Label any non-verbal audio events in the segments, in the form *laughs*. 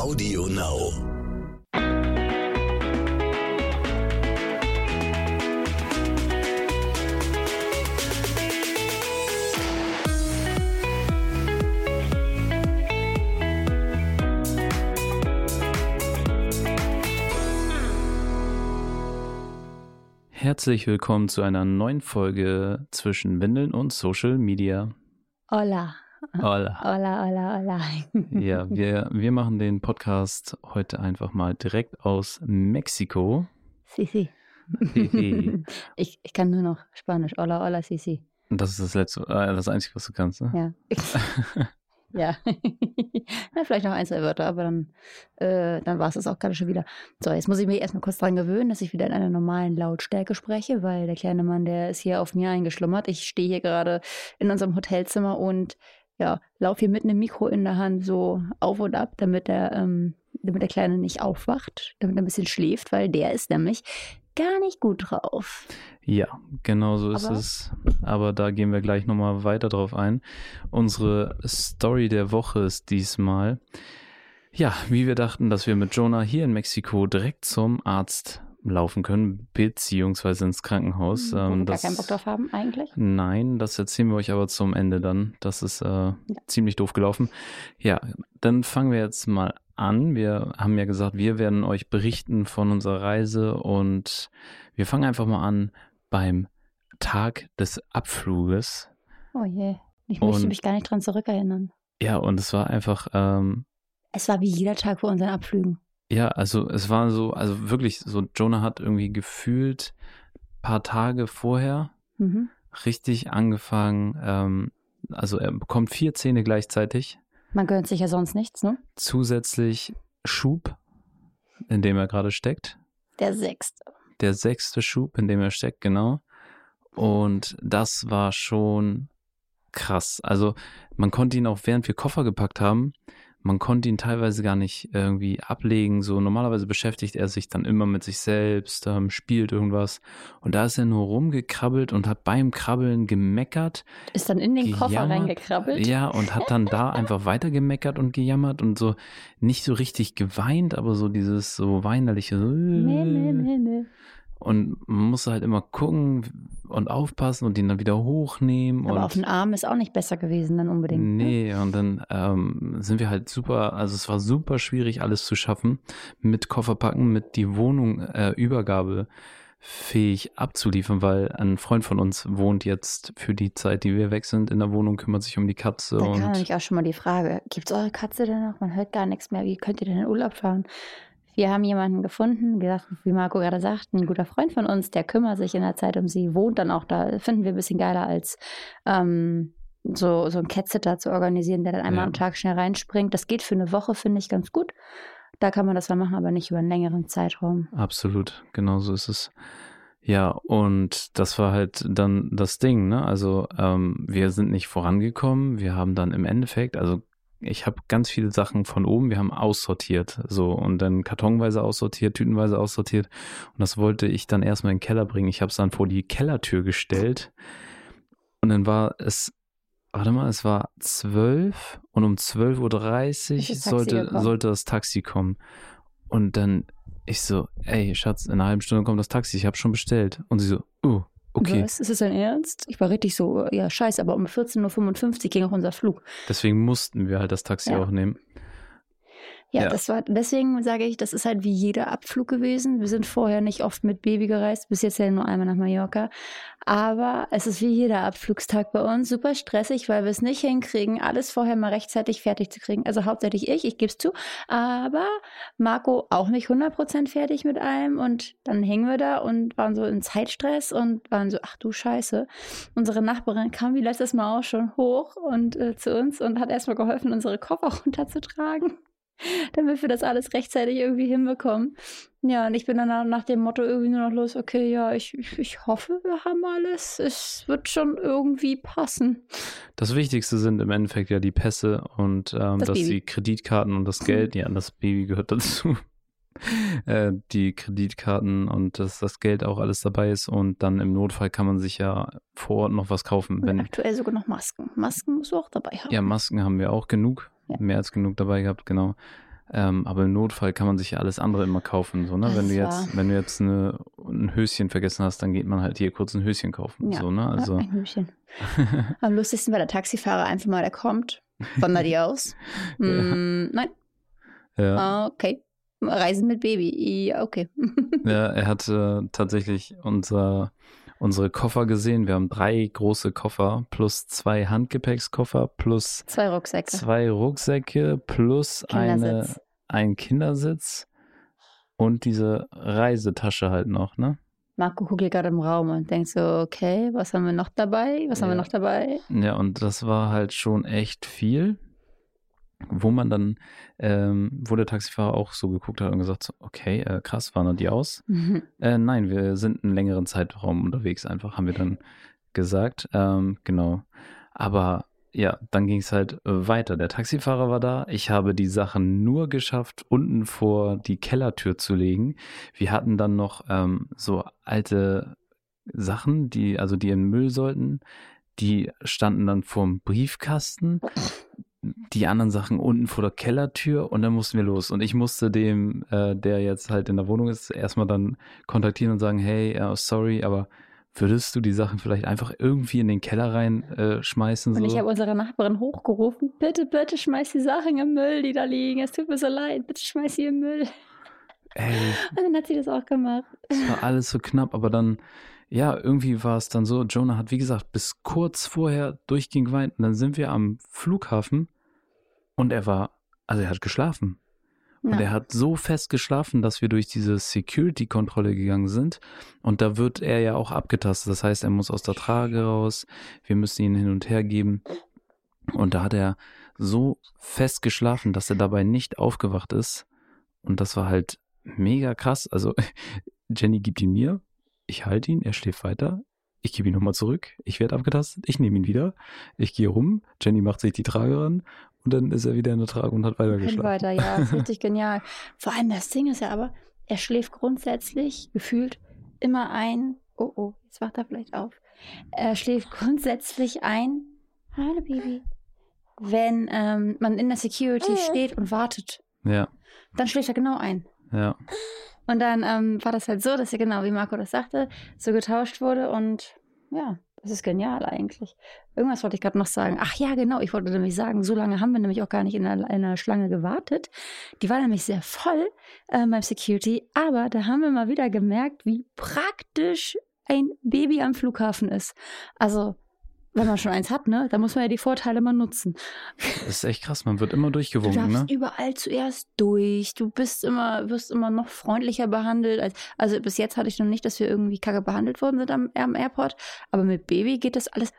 Audio Now. Herzlich willkommen zu einer neuen Folge zwischen Windeln und Social Media. Hola. Hola. *laughs* Hola, hola, hola. Ja, *laughs* wir, wir machen den Podcast heute einfach mal direkt aus Mexiko. Sí, sí. Hehe. Ich, ich kann nur noch Spanisch. Hola, hola, sí, sí. Das ist das letzte, äh, das Einzige, was du kannst, ne? Ja. *laughs* ja. ja. Vielleicht noch ein, zwei Wörter, aber dann, äh, dann war es das auch gerade schon wieder. So, jetzt muss ich mich erstmal kurz dran gewöhnen, dass ich wieder in einer normalen Lautstärke spreche, weil der kleine Mann, der ist hier auf mir eingeschlummert. Ich stehe hier gerade in unserem Hotelzimmer und ja, laufe hier mit einem Mikro in der Hand so auf und ab, damit der, ähm, damit der Kleine nicht aufwacht, damit er ein bisschen schläft, weil der ist nämlich gar nicht gut drauf. Ja, genau so ist Aber- es. Aber da gehen wir gleich nochmal weiter drauf ein. Unsere Story der Woche ist diesmal, ja, wie wir dachten, dass wir mit Jonah hier in Mexiko direkt zum Arzt laufen können, beziehungsweise ins Krankenhaus. Wo wir gar das- keinen Bock drauf haben eigentlich. Nein, das erzählen wir euch aber zum Ende dann. Das ist äh, ziemlich doof gelaufen. Ja, dann fangen wir jetzt mal an. Wir haben ja gesagt, wir werden euch berichten von unserer Reise und wir fangen einfach mal an beim Tag des Abfluges. Oh je. Ich möchte Und- mich gar nicht dran zurückerinnern. Ja, und es war einfach, ähm, Es war wie jeder Tag vor unseren Abflügen. Ja, also es war so, also wirklich so, Jonah hat irgendwie gefühlt paar Tage vorher Mhm. richtig angefangen, ähm, also er bekommt vier Zähne gleichzeitig. Man gönnt sich ja sonst nichts, ne? zusätzlich Schub, in dem er gerade steckt. Der sechste. Der sechste Schub, in dem er steckt, genau. Und das war schon krass. Also man konnte ihn auch, während wir Koffer gepackt haben, man konnte ihn teilweise gar nicht irgendwie ablegen. So normalerweise beschäftigt er sich dann immer mit sich selbst, ähm, spielt irgendwas. Und da ist er nur rumgekrabbelt und hat beim Krabbeln gemeckert. Ist dann in den Koffer Gejammert. reingekrabbelt. Ja, und hat dann da *laughs* einfach weiter gemeckert und gejammert und so nicht so richtig geweint, aber so dieses so weinerliche. so, Nee, nee, nee, nee. Und man musste halt immer gucken und aufpassen und ihn dann wieder hochnehmen. Aber und auf den Arm ist auch nicht besser gewesen dann unbedingt. ne? Nee, und dann ähm, sind wir halt super, also es war super schwierig, alles zu schaffen, mit Kofferpacken, mit die Wohnung äh, Übergabe fähig abzuliefern, weil ein Freund von uns wohnt jetzt für die Zeit, die wir weg sind, in der Wohnung, kümmert sich um die Katze Da kam nämlich auch schon mal die Frage, gibt's eure Katze denn noch? Man hört gar nichts mehr. Wie könnt ihr denn in Urlaub fahren? Wir haben jemanden gefunden, gesagt, wie Marco gerade sagt, ein guter Freund von uns, der kümmert sich in der Zeit um sie, wohnt dann auch da. Finden wir ein bisschen geiler als ähm, so, so einen Cat-Sitter zu organisieren, der dann einmal Ja. am Tag schnell reinspringt. Das geht für eine Woche, finde ich, ganz gut. Da kann man das mal machen, aber nicht über einen längeren Zeitraum. Absolut, genau so ist es. Ja, und das war halt dann das Ding, ne? Also ähm, wir sind nicht vorangekommen. Wir haben dann im Endeffekt, also ich habe ganz viele Sachen von oben, wir haben aussortiert, so und dann kartonweise aussortiert, tütenweise aussortiert. Und das wollte ich dann erstmal in den Keller bringen. Ich habe es dann vor die Kellertür gestellt. Und dann war es, warte mal, es war zwölf und um 12.30 Uhr sollte, gekommen? sollte das Taxi kommen. Und dann ich so, ey, Schatz, in einer halben Stunde kommt das Taxi, ich habe schon bestellt. Und sie so, oh, okay. Was? Ist es dein Ernst? Ich war richtig so, ja, scheiße, aber um 14.55 Uhr ging auch unser Flug. Deswegen mussten wir halt das Taxi Ja. auch nehmen. Ja, Ja. das war, deswegen sage ich, das ist halt wie jeder Abflug gewesen. Wir sind vorher nicht oft mit Baby gereist, bis jetzt ja nur einmal nach Mallorca. Aber es ist wie jeder Abflugstag bei uns, super stressig, weil wir es nicht hinkriegen, alles vorher mal rechtzeitig fertig zu kriegen. Also hauptsächlich ich, ich gebe es zu. Aber Marco auch nicht 100% fertig mit allem. Und dann hingen wir da und waren so in Zeitstress und waren so, ach du Scheiße. Unsere Nachbarin kam wie letztes Mal auch schon hoch und äh, zu uns und hat erstmal geholfen, unsere Koffer *laughs* runterzutragen *laughs* damit wir das alles rechtzeitig irgendwie hinbekommen. Ja, und ich bin dann nach- dem Motto irgendwie nur noch los, okay, ja, ich, ich, hoffe, wir haben alles. Es wird schon irgendwie passen. Das Wichtigste sind im Endeffekt ja die Pässe und ähm, Das dass Baby. die Kreditkarten und das *laughs* Geld, ja, das Baby gehört dazu. *laughs* äh, die Kreditkarten und dass das Geld auch alles dabei ist und dann im Notfall kann man sich ja vor Ort noch was kaufen. Wenn, aktuell sogar noch Masken. Masken musst du auch dabei haben. ja, Masken haben wir auch genug, Ja. mehr als genug dabei gehabt, genau. Ähm, aber im Notfall kann man sich ja alles andere immer kaufen. So, ne? Das Wenn du jetzt, wenn du jetzt eine, ein Höschen vergessen hast, dann geht man halt hier kurz ein Höschen kaufen. Ja, So, ne? Ja, Also, ein Hühnchen. *laughs* Am lustigsten war der Taxifahrer einfach mal, der kommt, wandert die aus. *laughs* Mm, nein, ja. Okay. Reisen mit Baby. Ja, okay. *laughs* Ja, er hat äh, tatsächlich unser, unsere Koffer gesehen. Wir haben drei große Koffer plus zwei Handgepäckskoffer plus Zwei Rucksäcke. zwei Rucksäcke plus eine, ein Kindersitz und diese Reisetasche halt noch, ne? Marco guckt gerade im Raum und denkt so, okay, was haben wir noch dabei? Was haben wir Ja. noch dabei? Ja, und das war halt schon echt viel, wo man dann, ähm, wo der Taxifahrer auch so geguckt hat und gesagt so, okay, äh, krass, waren die aus? Mhm. Äh, nein, wir sind einen längeren Zeitraum unterwegs, einfach, haben wir dann gesagt. Ähm, genau. Aber ja, dann ging es halt äh, weiter. Der Taxifahrer war da. Ich habe die Sachen nur geschafft, unten vor die Kellertür zu legen. Wir hatten dann noch ähm, so alte Sachen, die, also die in den Müll sollten. Die standen dann vorm Briefkasten. Die anderen Sachen unten vor der Kellertür und dann mussten wir los. Und ich musste dem, äh, der jetzt halt in der Wohnung ist, erstmal dann kontaktieren und sagen, hey, äh, sorry, aber würdest du die Sachen vielleicht einfach irgendwie in den Keller rein äh, schmeißen? Und so? ich habe unsere Nachbarin hochgerufen, bitte, bitte schmeiß die Sachen im Müll, die da liegen. Es tut mir so leid, bitte schmeiß sie im Müll. Ey, Und dann hat sie das auch gemacht. es war alles so knapp, aber dann, ja, irgendwie war es dann so, Jonah hat, wie gesagt, bis kurz vorher durchgehend geweint und dann sind wir am Flughafen und er war, also er hat geschlafen. Und Ja. er hat so fest geschlafen, dass wir durch diese Security-Kontrolle gegangen sind. Und da wird er ja auch abgetastet. Das heißt, er muss aus der Trage raus. Wir müssen ihn hin und her geben. Und da hat er so fest geschlafen, dass er dabei nicht aufgewacht ist. Und das war halt mega krass. Also *laughs* Jenny gibt ihn mir. Ich halte ihn. Er schläft weiter. Ich gebe ihn nochmal zurück. Ich werde abgetastet. Ich nehme ihn wieder. Ich gehe rum. Jenny macht sich die Trage ran. Und dann ist er wieder in der Trage und hat weiter Hin geschlafen. weiter, ja, ist *laughs* richtig genial. Vor allem das Ding ist ja aber, er schläft grundsätzlich gefühlt immer ein. Oh oh, jetzt wacht er vielleicht auf. Er schläft grundsätzlich ein. Hallo Baby. Wenn ähm, man in der Security steht und wartet, Ja, dann schläft er genau ein. ja. Und dann ähm, war das halt so, dass er genau, wie Marco das sagte, so getauscht wurde und ja, das ist genial eigentlich. Irgendwas wollte ich gerade noch sagen. Ach ja, genau, ich wollte nämlich sagen, so lange haben wir nämlich auch gar nicht in einer, in einer Schlange gewartet. Die war nämlich sehr voll äh, beim Security, aber da haben wir mal wieder gemerkt, wie praktisch ein Baby am Flughafen ist. Also, wenn man schon eins hat, ne, da muss man ja die Vorteile mal nutzen. Das ist echt krass, man wird immer Du durchgewunken, darfst ne? überall zuerst durch. Du bist immer, wirst immer noch freundlicher behandelt. Als, also bis jetzt hatte ich noch nicht, dass wir irgendwie kacke behandelt worden sind am, am Airport. Aber mit Baby geht das alles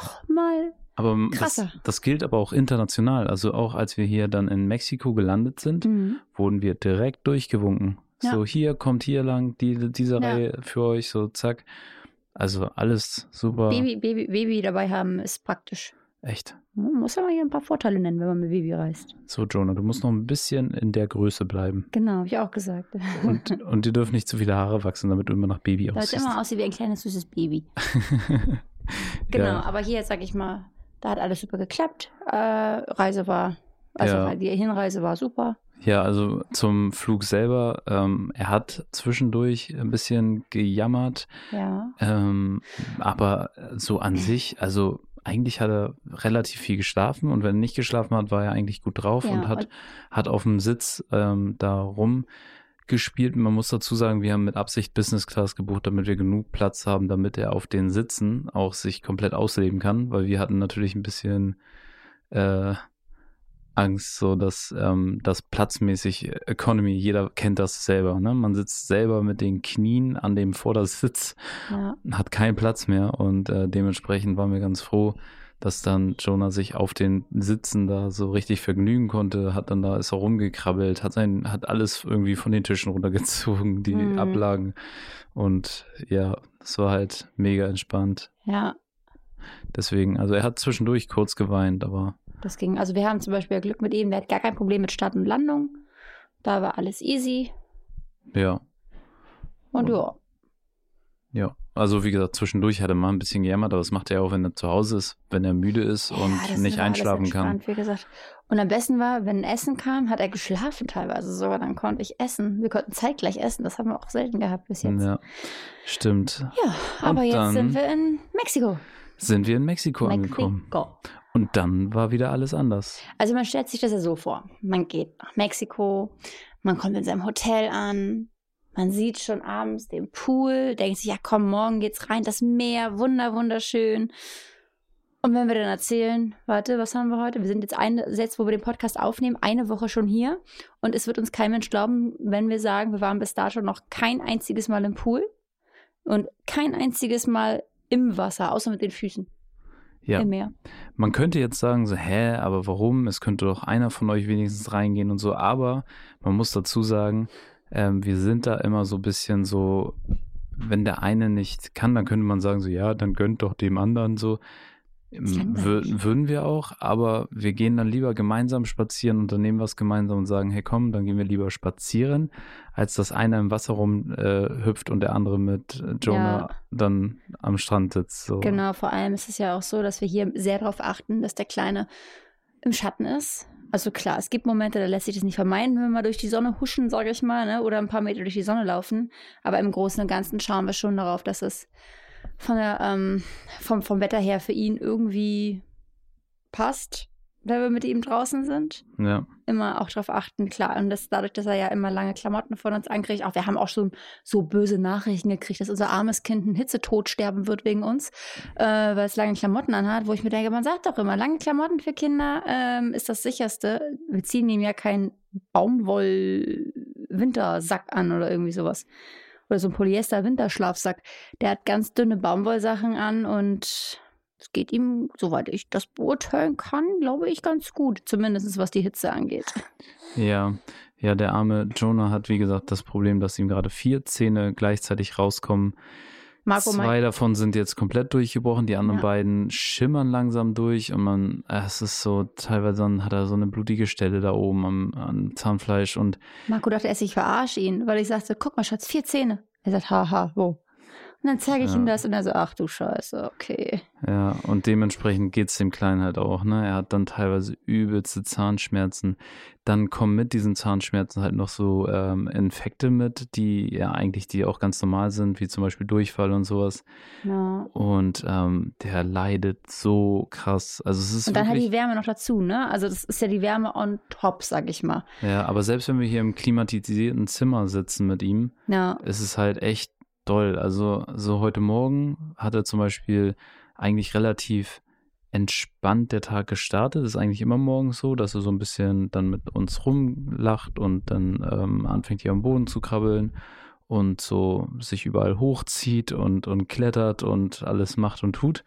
noch mal. Aber das, krasser. das gilt aber auch international. Also auch als wir hier dann in Mexiko gelandet sind, Mhm. wurden wir direkt durchgewunken. Ja. So, hier, kommt hier lang, die, diese Ja. Reihe für euch, so zack. Also alles super. Baby, Baby, Baby dabei haben ist praktisch. Echt. Man muss aber hier ein paar Vorteile nennen, wenn man mit Baby reist. So, Jonah, du musst noch ein bisschen in der Größe bleiben. Genau, hab ich auch gesagt. Und, *laughs* und dir dürfen nicht zu viele Haare wachsen, damit du immer nach Baby Damit aussiehst. immer aussieht wie ein kleines süßes Baby. *laughs* Genau, Ja. aber hier, sag ich mal, da hat alles super geklappt. Äh, Reise war, also Ja. die Hinreise war super. Ja, also zum Flug selber. Ähm, er hat zwischendurch ein bisschen gejammert, Ja. ähm, aber so an sich, also eigentlich hat er relativ viel geschlafen und wenn er nicht geschlafen hat, war er eigentlich gut drauf Ja, und hat, und- hat auf dem Sitz ähm, da rumgespielt. Man muss dazu sagen, wir haben mit Absicht Business Class gebucht, damit wir genug Platz haben, damit er auf den Sitzen auch sich komplett ausleben kann, weil wir hatten natürlich ein bisschen äh, Angst, so dass ähm, das platzmäßig Economy, jeder kennt das selber, ne? Man sitzt selber mit den Knien an dem Vordersitz, Ja. hat keinen Platz mehr und äh, dementsprechend waren wir ganz froh, dass dann Jonah sich auf den Sitzen da so richtig vergnügen konnte, hat dann da ist er rumgekrabbelt, hat sein, hat alles irgendwie von den Tischen runtergezogen, die Mhm. Ablagen und ja, das war halt mega entspannt. Ja, Deswegen, also er hat zwischendurch kurz geweint, aber das ging. Also wir haben zum Beispiel Glück mit ihm, der hat gar kein Problem mit Start und Landung. Da war alles easy. ja, Und ja, ja. Also wie gesagt, zwischendurch hat er mal ein bisschen gejammert, aber das macht er auch, wenn er zu Hause ist, wenn er müde ist Ja, und nicht einschlafen kann. Wie gesagt. Und am besten war, wenn Essen kam, hat er geschlafen teilweise sogar. Dann konnte ich essen. Wir konnten zeitgleich essen. Das haben wir auch selten gehabt bis jetzt. Ja, stimmt. Ja, aber Und jetzt sind wir in Mexiko. Sind wir in Mexiko, angekommen. Mexiko. Und dann war wieder alles anders. Also man stellt sich das ja so vor. Man geht nach Mexiko, man kommt in seinem Hotel an, man sieht schon abends den Pool, denkt sich, ja komm, morgen geht's rein, das Meer, wunder, wunderschön. Und wenn wir dann erzählen, warte, was haben wir heute? Wir sind jetzt eine, jetzt wo wir den Podcast aufnehmen, eine Woche schon hier und es wird uns kein Mensch glauben, wenn wir sagen, wir waren bis dato noch kein einziges Mal im Pool und kein einziges Mal im Wasser, außer mit den Füßen Ja. im Meer. Man könnte jetzt sagen, so, hä, aber warum? Es könnte doch einer von euch wenigstens reingehen und so. Aber man muss dazu sagen, ähm, wir sind da immer so ein bisschen so, wenn der eine nicht kann, dann könnte man sagen, so, ja, dann gönnt doch dem anderen so. Würden wir auch, aber wir gehen dann lieber gemeinsam spazieren, unternehmen was gemeinsam und sagen, hey komm, dann gehen wir lieber spazieren, als dass einer im Wasser rumhüpft äh, und der andere mit äh, Jonah Ja. dann am Strand sitzt. So. Genau, vor allem ist es ja auch so, dass wir hier sehr darauf achten, dass der Kleine im Schatten ist. Also klar, es gibt Momente, da lässt sich das nicht vermeiden, wenn wir mal durch die Sonne huschen, sage ich mal, ne? oder ein paar Meter durch die Sonne laufen. Aber im Großen und Ganzen schauen wir schon darauf, dass es von der, ähm, vom, vom Wetter her für ihn irgendwie passt, wenn wir mit ihm draußen sind Ja. immer auch darauf achten, klar. Und das dadurch, dass er ja immer lange Klamotten von uns ankriegt. Auch wir haben auch schon so böse Nachrichten gekriegt, dass unser armes Kind einen Hitzetod sterben wird wegen uns, äh, weil es lange Klamotten anhat. Wo ich mir denke, man sagt doch immer, lange Klamotten für Kinder ähm, ist das sicherste. Wir ziehen ihm ja keinen Baumwoll-Wintersack an oder irgendwie sowas. Oder so ein Polyester-Winterschlafsack. Der hat ganz dünne Baumwollsachen an und es geht ihm, soweit ich das beurteilen kann, glaube ich, ganz gut. Zumindest was die Hitze angeht. Ja, ja, der arme Jonah hat, wie gesagt, das Problem, dass ihm gerade vier Zähne gleichzeitig rauskommen. Marco, Zwei davon sind jetzt komplett durchgebrochen, die anderen Ja. beiden schimmern langsam durch und man, äh, es ist so, teilweise dann hat er so eine blutige Stelle da oben am, am Zahnfleisch und Marco dachte erst, ich verarsche ihn, weil ich sagte, guck mal, Schatz, vier Zähne. Er sagt, haha, wo? Und dann zeige ich Ja. ihm das und er so, ach du Scheiße, okay. ja, und dementsprechend geht's dem Kleinen halt auch, ne? Er hat dann teilweise übelste Zahnschmerzen. Dann kommen mit diesen Zahnschmerzen halt noch so ähm, Infekte mit, die ja eigentlich die auch ganz normal sind, wie zum Beispiel Durchfall und sowas. Ja. Und ähm, der leidet so krass. Also es ist Und dann hat wirklich, die Wärme noch dazu, ne? Also das ist ja die Wärme on top, sag ich mal. ja, aber selbst wenn wir hier im klimatisierten Zimmer sitzen mit ihm, Ja, ist es halt echt doll. Also so heute Morgen hat er zum Beispiel eigentlich relativ entspannt der Tag gestartet. Ist eigentlich immer morgens so, dass er so ein bisschen dann mit uns rumlacht und dann ähm, anfängt hier am Boden zu krabbeln und so sich überall hochzieht und, und klettert und alles macht und tut.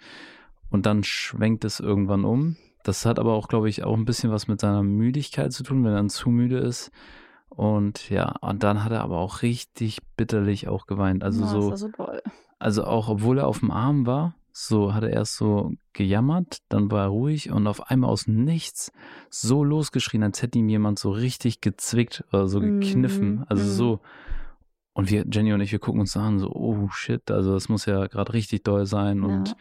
Und dann schwenkt es irgendwann um. Das hat aber auch, glaube ich, auch ein bisschen was mit seiner Müdigkeit zu tun, wenn er dann zu müde ist. Und ja, und dann hat er aber auch richtig bitterlich auch geweint. Also ja, so, das war so toll. also auch obwohl er auf dem Arm war, so hat er erst so gejammert, dann war er ruhig und auf einmal aus Nichts so losgeschrien, als hätte ihm jemand so richtig gezwickt oder so gekniffen. Mhm, Also mhm. so. Und wir, Jenny und ich, wir gucken uns an, so, oh shit, also das muss ja gerade richtig doll sein. Und Ja.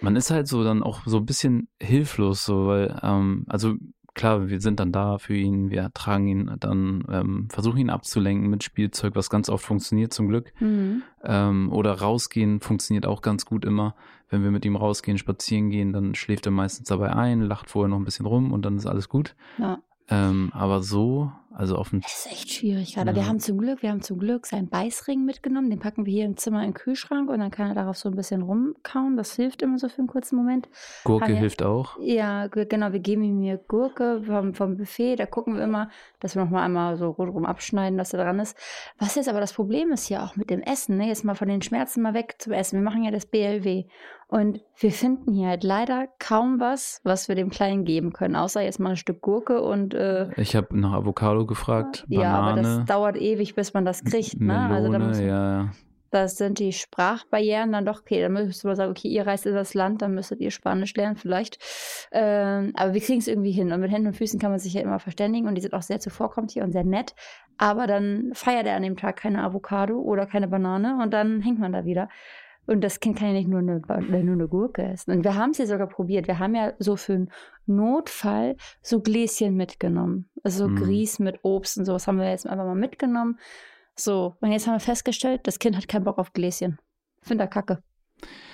man ist halt so dann auch so ein bisschen hilflos, so, weil, ähm, also klar, wir sind dann da für ihn, wir tragen ihn dann, ähm, versuchen ihn abzulenken mit Spielzeug, was ganz oft funktioniert zum Glück. Mhm. Ähm, oder rausgehen funktioniert auch ganz gut immer. Wenn wir mit ihm rausgehen, spazieren gehen, dann schläft er meistens dabei ein, lacht vorher noch ein bisschen rum und dann ist alles gut. Ja. Ähm, aber so, also auf dem Das ist echt schwierig gerade. Ja. Wir haben zum Glück, wir haben zum Glück seinen Beißring mitgenommen. Den packen wir hier im Zimmer in den Kühlschrank und dann kann er darauf so ein bisschen rumkauen. Das hilft immer so für einen kurzen Moment. Gurke Kann ja- hilft auch. Ja, ge- genau. Wir geben ihm hier Gurke vom, vom Buffet. Da gucken wir immer, dass wir nochmal einmal so rundherum abschneiden, dass er dran ist. Was jetzt aber das Problem ist hier auch mit dem Essen, ne? jetzt mal von den Schmerzen mal weg zum Essen. Wir machen ja das BLW. Und wir finden hier halt leider kaum was, was wir dem Kleinen geben können, außer jetzt mal ein Stück Gurke und äh, Ich habe nach Avocado gefragt, ja, aber Banane, das dauert ewig, bis man das kriegt. Ne? Melone, Also da muss, ja, das sind die Sprachbarrieren dann doch, okay, dann müsstest du mal sagen, okay, ihr reist in das Land, dann müsstet ihr Spanisch lernen vielleicht. Ähm, aber wir kriegen es irgendwie hin. Und mit Händen und Füßen kann man sich ja immer verständigen und die sind auch sehr zuvorkommend hier und sehr nett. Aber dann feiert er an dem Tag keine Avocado oder keine Banane und dann hängt man da wieder. Und das Kind kann ja nicht nur eine, nur eine Gurke essen. Und wir haben es ja sogar probiert. Wir haben ja so für einen Notfall so Gläschen mitgenommen. Also so Mhm. Grieß mit Obst und sowas haben wir jetzt einfach mal mitgenommen. So, und jetzt haben wir festgestellt, das Kind hat keinen Bock auf Gläschen. Finde er kacke.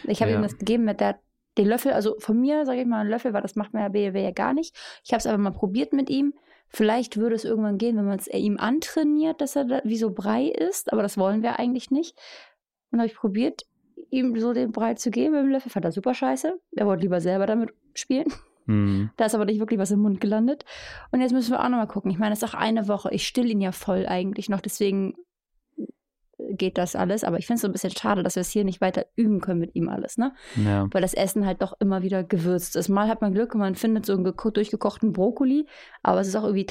Ich habe Ja. ihm das gegeben mit der, den Löffel, also von mir, sage ich mal, ein Löffel, weil das macht man ja BW ja gar nicht. Ich habe es aber mal probiert mit ihm. Vielleicht würde es irgendwann gehen, wenn man es ihm antrainiert, dass er da wie so Brei isst, aber das wollen wir eigentlich nicht. Und habe ich probiert, ihm so den Brei zu geben mit dem Löffel. Fand er super scheiße. Er wollte lieber selber damit spielen. Mhm. Da ist aber nicht wirklich was im Mund gelandet. Und jetzt müssen wir auch nochmal gucken. Ich meine, es ist auch eine Woche. Ich still ihn ja voll eigentlich noch. Deswegen geht das alles. Aber ich finde es so ein bisschen schade, dass wir es hier nicht weiter üben können mit ihm alles, ne? Ja. Weil das Essen halt doch immer wieder gewürzt ist. Mal hat man Glück und man findet so einen geko- durchgekochten Brokkoli. Aber es ist auch irgendwie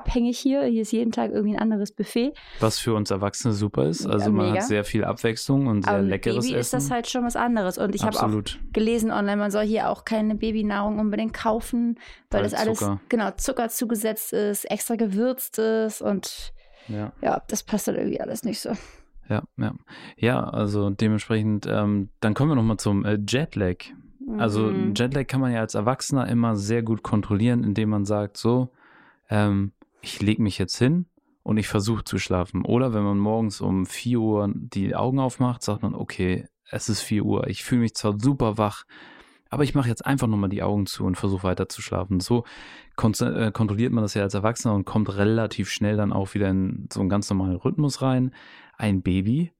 tagesabhängig hier. Hier ist jeden Tag irgendwie ein anderes Buffet. Was für uns Erwachsene super ist. Also man mega. hat sehr viel Abwechslung und sehr Aber leckeres Baby Essen. ist das halt schon was anderes. Und ich habe auch gelesen online, man soll hier auch keine Babynahrung unbedingt kaufen, weil Weil das alles Zucker. genau Zucker zugesetzt ist, extra gewürzt ist und Ja. ja, das passt dann irgendwie alles nicht so. Ja, ja. Ja, also dementsprechend, ähm, dann kommen wir nochmal zum äh, Jetlag. Also Mhm. Jetlag kann man ja als Erwachsener immer sehr gut kontrollieren, indem man sagt, so, ähm, ich lege mich jetzt hin und ich versuche zu schlafen. Oder wenn man morgens um 4 Uhr die Augen aufmacht, sagt man, okay, es ist 4 Uhr, ich fühle mich zwar super wach, aber ich mache jetzt einfach nochmal die Augen zu und versuche weiter zu schlafen. So äh, kontrolliert man das ja als Erwachsener und kommt relativ schnell dann auch wieder in so einen ganz normalen Rhythmus rein. Ein Baby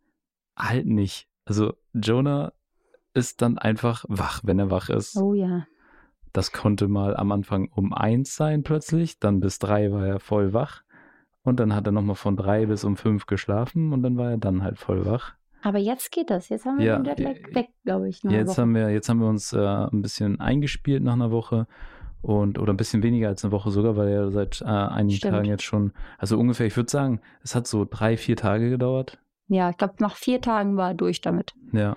halt nicht. Also Jonah ist dann einfach wach, wenn er wach ist. Oh ja. Das konnte mal am Anfang um eins sein plötzlich, dann bis drei war er voll wach und dann hat er nochmal von drei bis um fünf geschlafen und dann war er dann halt voll wach. Aber jetzt geht das. Jetzt haben wir Ja, den Jetlag weg, glaube ich. nach einer Jetzt haben wir, jetzt haben wir uns äh, ein bisschen eingespielt nach einer Woche und oder ein bisschen weniger als eine Woche sogar, weil er seit äh, einigen Stimmt. Tagen jetzt schon, also ungefähr, ich würde sagen, es hat so drei, vier Tage gedauert. ja, ich glaube, nach vier Tagen war er durch damit. Ja,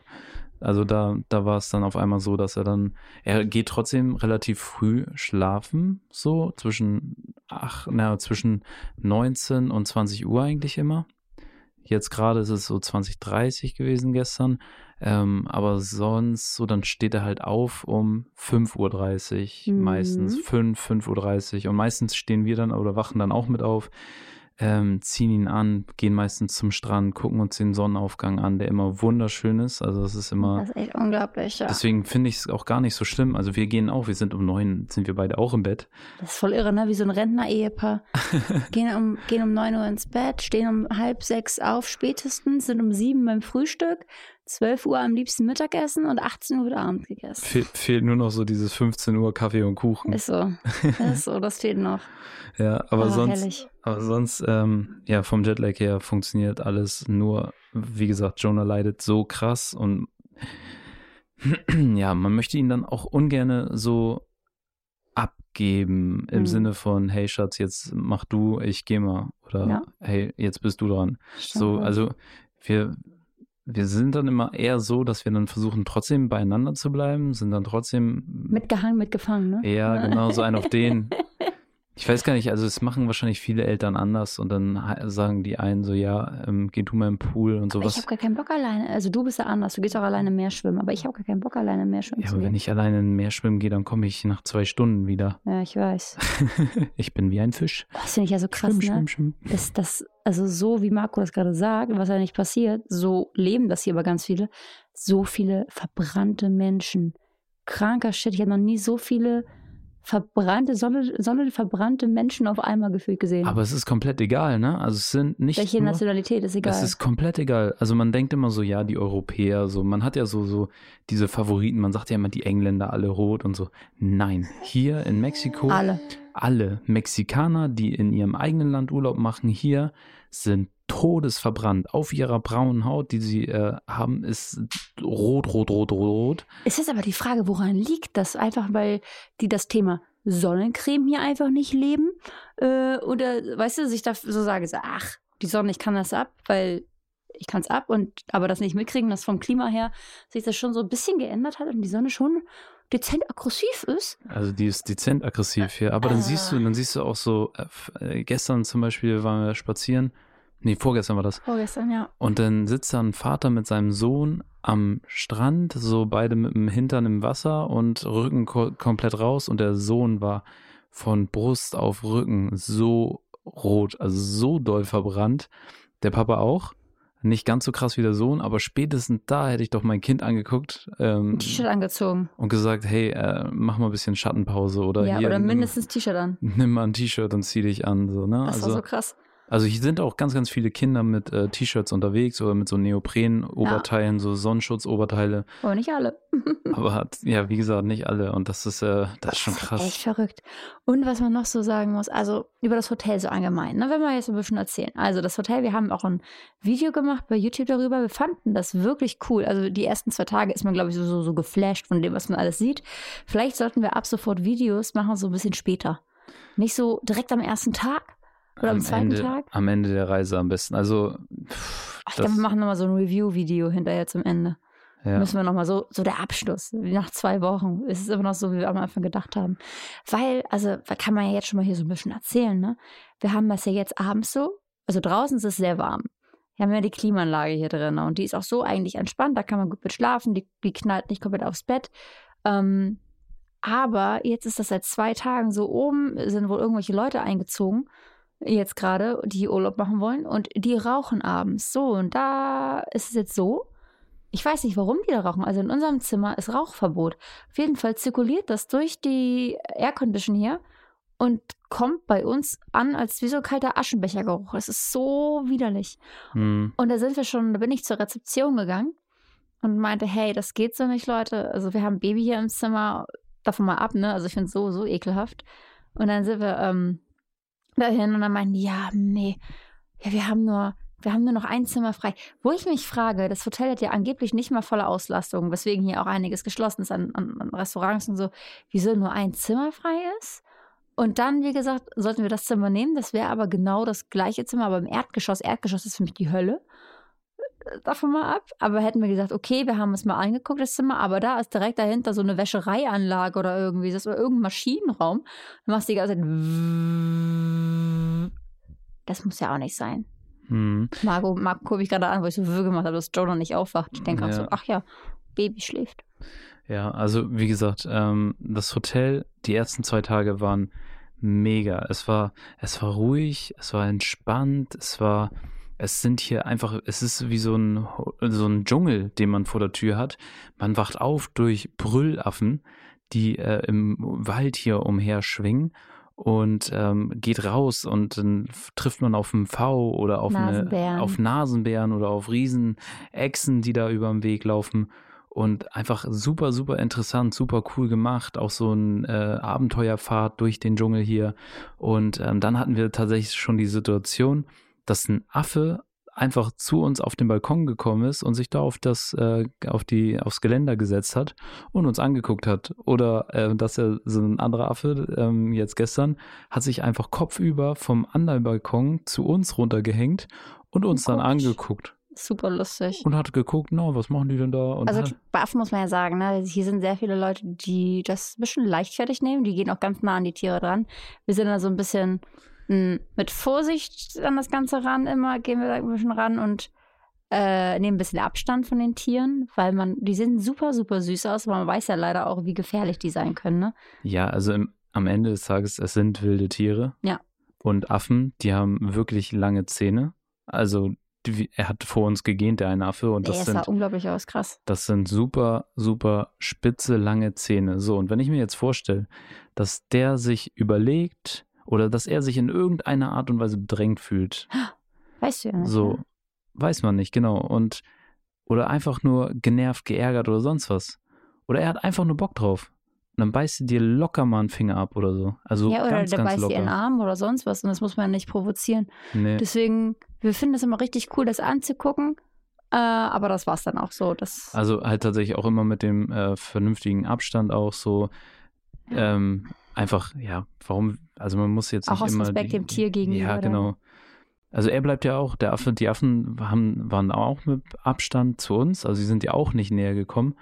also da, da war es dann auf einmal so, dass er dann, er geht trotzdem relativ früh schlafen, so zwischen ach, na, zwischen 19 und 20 Uhr eigentlich immer. Jetzt gerade ist es so 20, 30 gewesen gestern. Ähm, aber sonst, so dann steht er halt auf um 5.30 Uhr, Mhm. meistens 5, 5.30 Uhr. Und meistens stehen wir dann oder wachen dann auch mit auf, ähm, ziehen ihn an, gehen meistens zum Strand, gucken uns den Sonnenaufgang an, der immer wunderschön ist. Also das ist immer. Das ist echt unglaublich, ja. Deswegen finde ich es auch gar nicht so schlimm. Also wir gehen auch, wir sind um neun, sind wir beide auch im Bett. Das ist voll irre, ne? Wie so ein Rentner-Ehepaar. *laughs* gehen, um, gehen um 9 Uhr ins Bett, stehen um halb sechs auf spätestens, sind um sieben beim Frühstück, 12 Uhr am liebsten Mittagessen und 18 Uhr wird Abend gegessen. Fe fehlt nur noch so dieses 15 Uhr Kaffee und Kuchen. Ist so. *laughs* Ist so, das fehlt noch. Ja, aber Ah, sonst, herrlich. aber sonst, ähm, ja, vom Jetlag her funktioniert alles nur, wie gesagt, Jonah leidet so krass und *clears throat* ja, man möchte ihn dann auch ungerne so abgeben im Mhm. Sinne von, hey Schatz, jetzt mach du, ich geh mal oder Ja. hey, jetzt bist du dran. So, Stimmt. also wir, wir sind dann immer eher so, dass wir dann versuchen, trotzdem beieinander zu bleiben, sind dann trotzdem Mitgehangen, mitgefangen, ne? ja, genau, so ein auf den. *laughs* Ich weiß gar nicht, also es machen wahrscheinlich viele Eltern anders und dann sagen die einen so, ja, ähm, geh du mal im Pool und Aber Ich sowas. habe gar keinen Bock alleine. Also du bist ja anders. Du gehst auch alleine mehr schwimmen. Aber ich habe gar keinen Bock alleine mehr schwimmen Ja, aber wenn ich alleine in Meer schwimmen gehe, dann komme ich nach zwei Stunden wieder. Ja, ich weiß. *laughs* ich bin wie ein Fisch. Das finde ich ja so krass, schwimm, ne? schwimm, schwimm. dass das, also so wie Marco das gerade sagt, was ja nicht passiert, so leben das hier aber ganz viele, so viele verbrannte Menschen. Kranker Shit, ich habe noch nie so viele verbrannte, Sonne, Sonne verbrannte Menschen auf einmal gefühlt gesehen. Aber es ist komplett egal, ne? Also es sind nicht Welche nur, Nationalität ist egal. Es ist komplett egal. Also man denkt immer so, ja, die Europäer, so, man hat ja so, so diese Favoriten, man sagt ja immer die Engländer alle rot und so. Nein, hier in Mexiko, Alle. alle Mexikaner, die in ihrem eigenen Land Urlaub machen, hier sind todesverbrannt. Auf ihrer braunen Haut, die sie äh, haben, ist rot, rot, rot, rot, rot. Es ist aber die Frage, woran liegt das? Einfach, weil die das Thema Sonnencreme hier einfach nicht leben? Äh, oder, weißt du, sich da so sagen, so, ach, die Sonne, ich kann das ab, weil ich kann es ab und aber das nicht mitkriegen, dass vom Klima her sich das schon so ein bisschen geändert hat und die Sonne schon dezent aggressiv ist. Also die ist dezent aggressiv hier. Aber dann Ah. siehst du, dann siehst du auch so, äh, äh, gestern zum Beispiel waren wir spazieren. Nee, vorgestern war das. Vorgestern, ja. Und dann sitzt da ein Vater mit seinem Sohn am Strand, so beide mit dem Hintern im Wasser und Rücken ko komplett raus und der Sohn war von Brust auf Rücken so rot, also so doll verbrannt. Der Papa auch. Nicht ganz so krass wie der Sohn, aber spätestens da hätte ich doch mein Kind angeguckt ähm, T-Shirt angezogen. und gesagt, hey, äh, mach mal ein bisschen Schattenpause oder ja, hier oder mindestens T-Shirt an. nimm mal ein T-Shirt und zieh dich an, so, ne? Das also, war so krass. Also hier sind auch ganz, ganz viele Kinder mit äh, T-Shirts unterwegs oder mit so Neopren-Oberteilen, so Sonnenschutz-Oberteile. Aber nicht alle. *laughs* Aber hat, ja, wie gesagt, nicht alle. Und das ist, äh, das ist schon Echt krass. verrückt. Und was man noch so sagen muss, also über das Hotel so allgemein, ne, wenn wir jetzt ein bisschen erzählen. Also das Hotel, wir haben auch ein Video gemacht bei YouTube darüber. Wir fanden das wirklich cool. Also die ersten zwei Tage ist man, glaube ich, so, so geflasht von dem, was man alles sieht. Vielleicht sollten wir ab sofort Videos machen, so ein bisschen später. Nicht so direkt am ersten Tag oder am, am, zweiten Ende, Tag. am Ende der Reise am besten. Also, pff, Ach, ich glaube, wir machen nochmal so ein Review-Video hinterher zum Ende. ja. Müssen wir nochmal so, so der Abschluss. Nach zwei Wochen ist es immer noch so, wie wir am Anfang gedacht haben. Weil, also, kann man ja jetzt schon mal hier so ein bisschen erzählen, ne? Wir haben das ja jetzt abends so. Also draußen ist es sehr warm. Wir haben ja die Klimaanlage hier drin und die ist auch so eigentlich entspannt. Da kann man gut mit schlafen. Die, die knallt nicht komplett aufs Bett. Ähm, aber jetzt ist das seit zwei Tagen so oben, sind wohl irgendwelche Leute eingezogen, jetzt gerade, die Urlaub machen wollen und die rauchen abends. So, und da ist es jetzt so, ich weiß nicht, warum die da rauchen. Also in unserem Zimmer ist Rauchverbot. Auf jeden Fall zirkuliert das durch die Aircondition hier und kommt bei uns an als wie so kalter Aschenbechergeruch. Es ist so widerlich. Hm, Und da sind wir schon, da bin ich zur Rezeption gegangen und meinte, hey, das geht so nicht, Leute. Also wir haben ein Baby hier im Zimmer, davon mal ab, ne? Also ich finde es so, so ekelhaft. Und dann sind wir ähm, dahin und dann meinten die, ja, nee, ja, wir haben nur, wir haben nur noch ein Zimmer frei. Wo ich mich frage, das Hotel hat ja angeblich nicht mal volle Auslastung, weswegen hier auch einiges geschlossen ist an, an, an Restaurants und so. Wieso nur ein Zimmer frei ist? Und dann, wie gesagt, sollten wir das Zimmer nehmen. Das wäre aber genau das gleiche Zimmer, aber im Erdgeschoss. Erdgeschoss ist für mich die Hölle. Davon mal ab. Aber hätten wir gesagt, okay, wir haben uns mal angeguckt, das Zimmer, aber da ist direkt dahinter so eine Wäschereianlage oder irgendwie, das ist irgendein Maschinenraum. Dann machst du die ganze Zeit. *laughs* Das muss ja auch nicht sein. hm. Marco, Marco gucke ich gerade an, wo ich so Würge gemacht habe, dass Joe noch nicht aufwacht. Ich denke Ja. so, ach ja, Baby schläft. Ja, also wie gesagt, ähm, das Hotel, die ersten zwei Tage waren mega. Es war, es war ruhig, es war entspannt, es war, es sind hier einfach, es ist wie so ein, so ein Dschungel, den man vor der Tür hat. Man wacht auf durch Brüllaffen, die äh, im Wald hier umherschwingen und ähm, geht raus und dann trifft man auf einen V oder auf, eine, Nasenbären. auf Nasenbären oder auf Riesenechsen, die da über den Weg laufen. Und einfach super, super interessant, super cool gemacht. Auch so ein äh, Abenteuerfahrt durch den Dschungel hier. Und ähm, dann hatten wir tatsächlich schon die Situation, dass ein Affe einfach zu uns auf den Balkon gekommen ist und sich da auf das, äh, auf die, aufs Geländer gesetzt hat und uns angeguckt hat. Oder äh, dass er so ein anderer Affe, ähm, jetzt gestern, hat sich einfach kopfüber vom anderen Balkon zu uns runtergehängt und uns dann angeguckt. Super lustig. Und hat geguckt, na, was machen die denn da? Und Also bei Affen muss man ja sagen, ne, hier sind sehr viele Leute, die das ein bisschen leichtfertig nehmen. Die gehen auch ganz nah an die Tiere dran. Wir sind da so ein bisschen mit Vorsicht an das Ganze ran, immer gehen wir da ein bisschen ran und äh, nehmen ein bisschen Abstand von den Tieren, weil man, die sehen super, super süß aus, aber man weiß ja leider auch, wie gefährlich die sein können, ne? Ja, also im, am Ende des Tages, es sind wilde Tiere. Ja. Und Affen, die haben wirklich lange Zähne. Also die, er hat vor uns gegähnt, der eine Affe. Und das es sah sind, unglaublich aus, krass. das sind super, super spitze, lange Zähne. So, und wenn ich mir jetzt vorstelle, dass der sich überlegt oder dass er sich in irgendeiner Art und Weise bedrängt fühlt, Weißt du ja nicht. so Ne? weiß man nicht, genau. Und oder einfach nur genervt, geärgert oder sonst was. Oder er hat einfach nur Bock drauf. Und dann beißt du dir locker mal einen Finger ab oder so. Also Ja, oder ganz, der ganz beißt dir in den locker. Arm oder sonst was und das muss man ja nicht provozieren. Nee. Deswegen, wir finden es immer richtig cool, das anzugucken. Äh, aber das war's dann auch so. Das, Also halt tatsächlich auch immer mit dem äh, vernünftigen Abstand auch so. Ähm, einfach, ja, warum, also man muss jetzt Auch nicht aus immer. Respekt die, dem Tier gegenüber Ja, genau. Also er bleibt ja auch, der Affe, die Affen haben, waren auch mit Abstand zu uns, also sie sind ja auch nicht näher gekommen,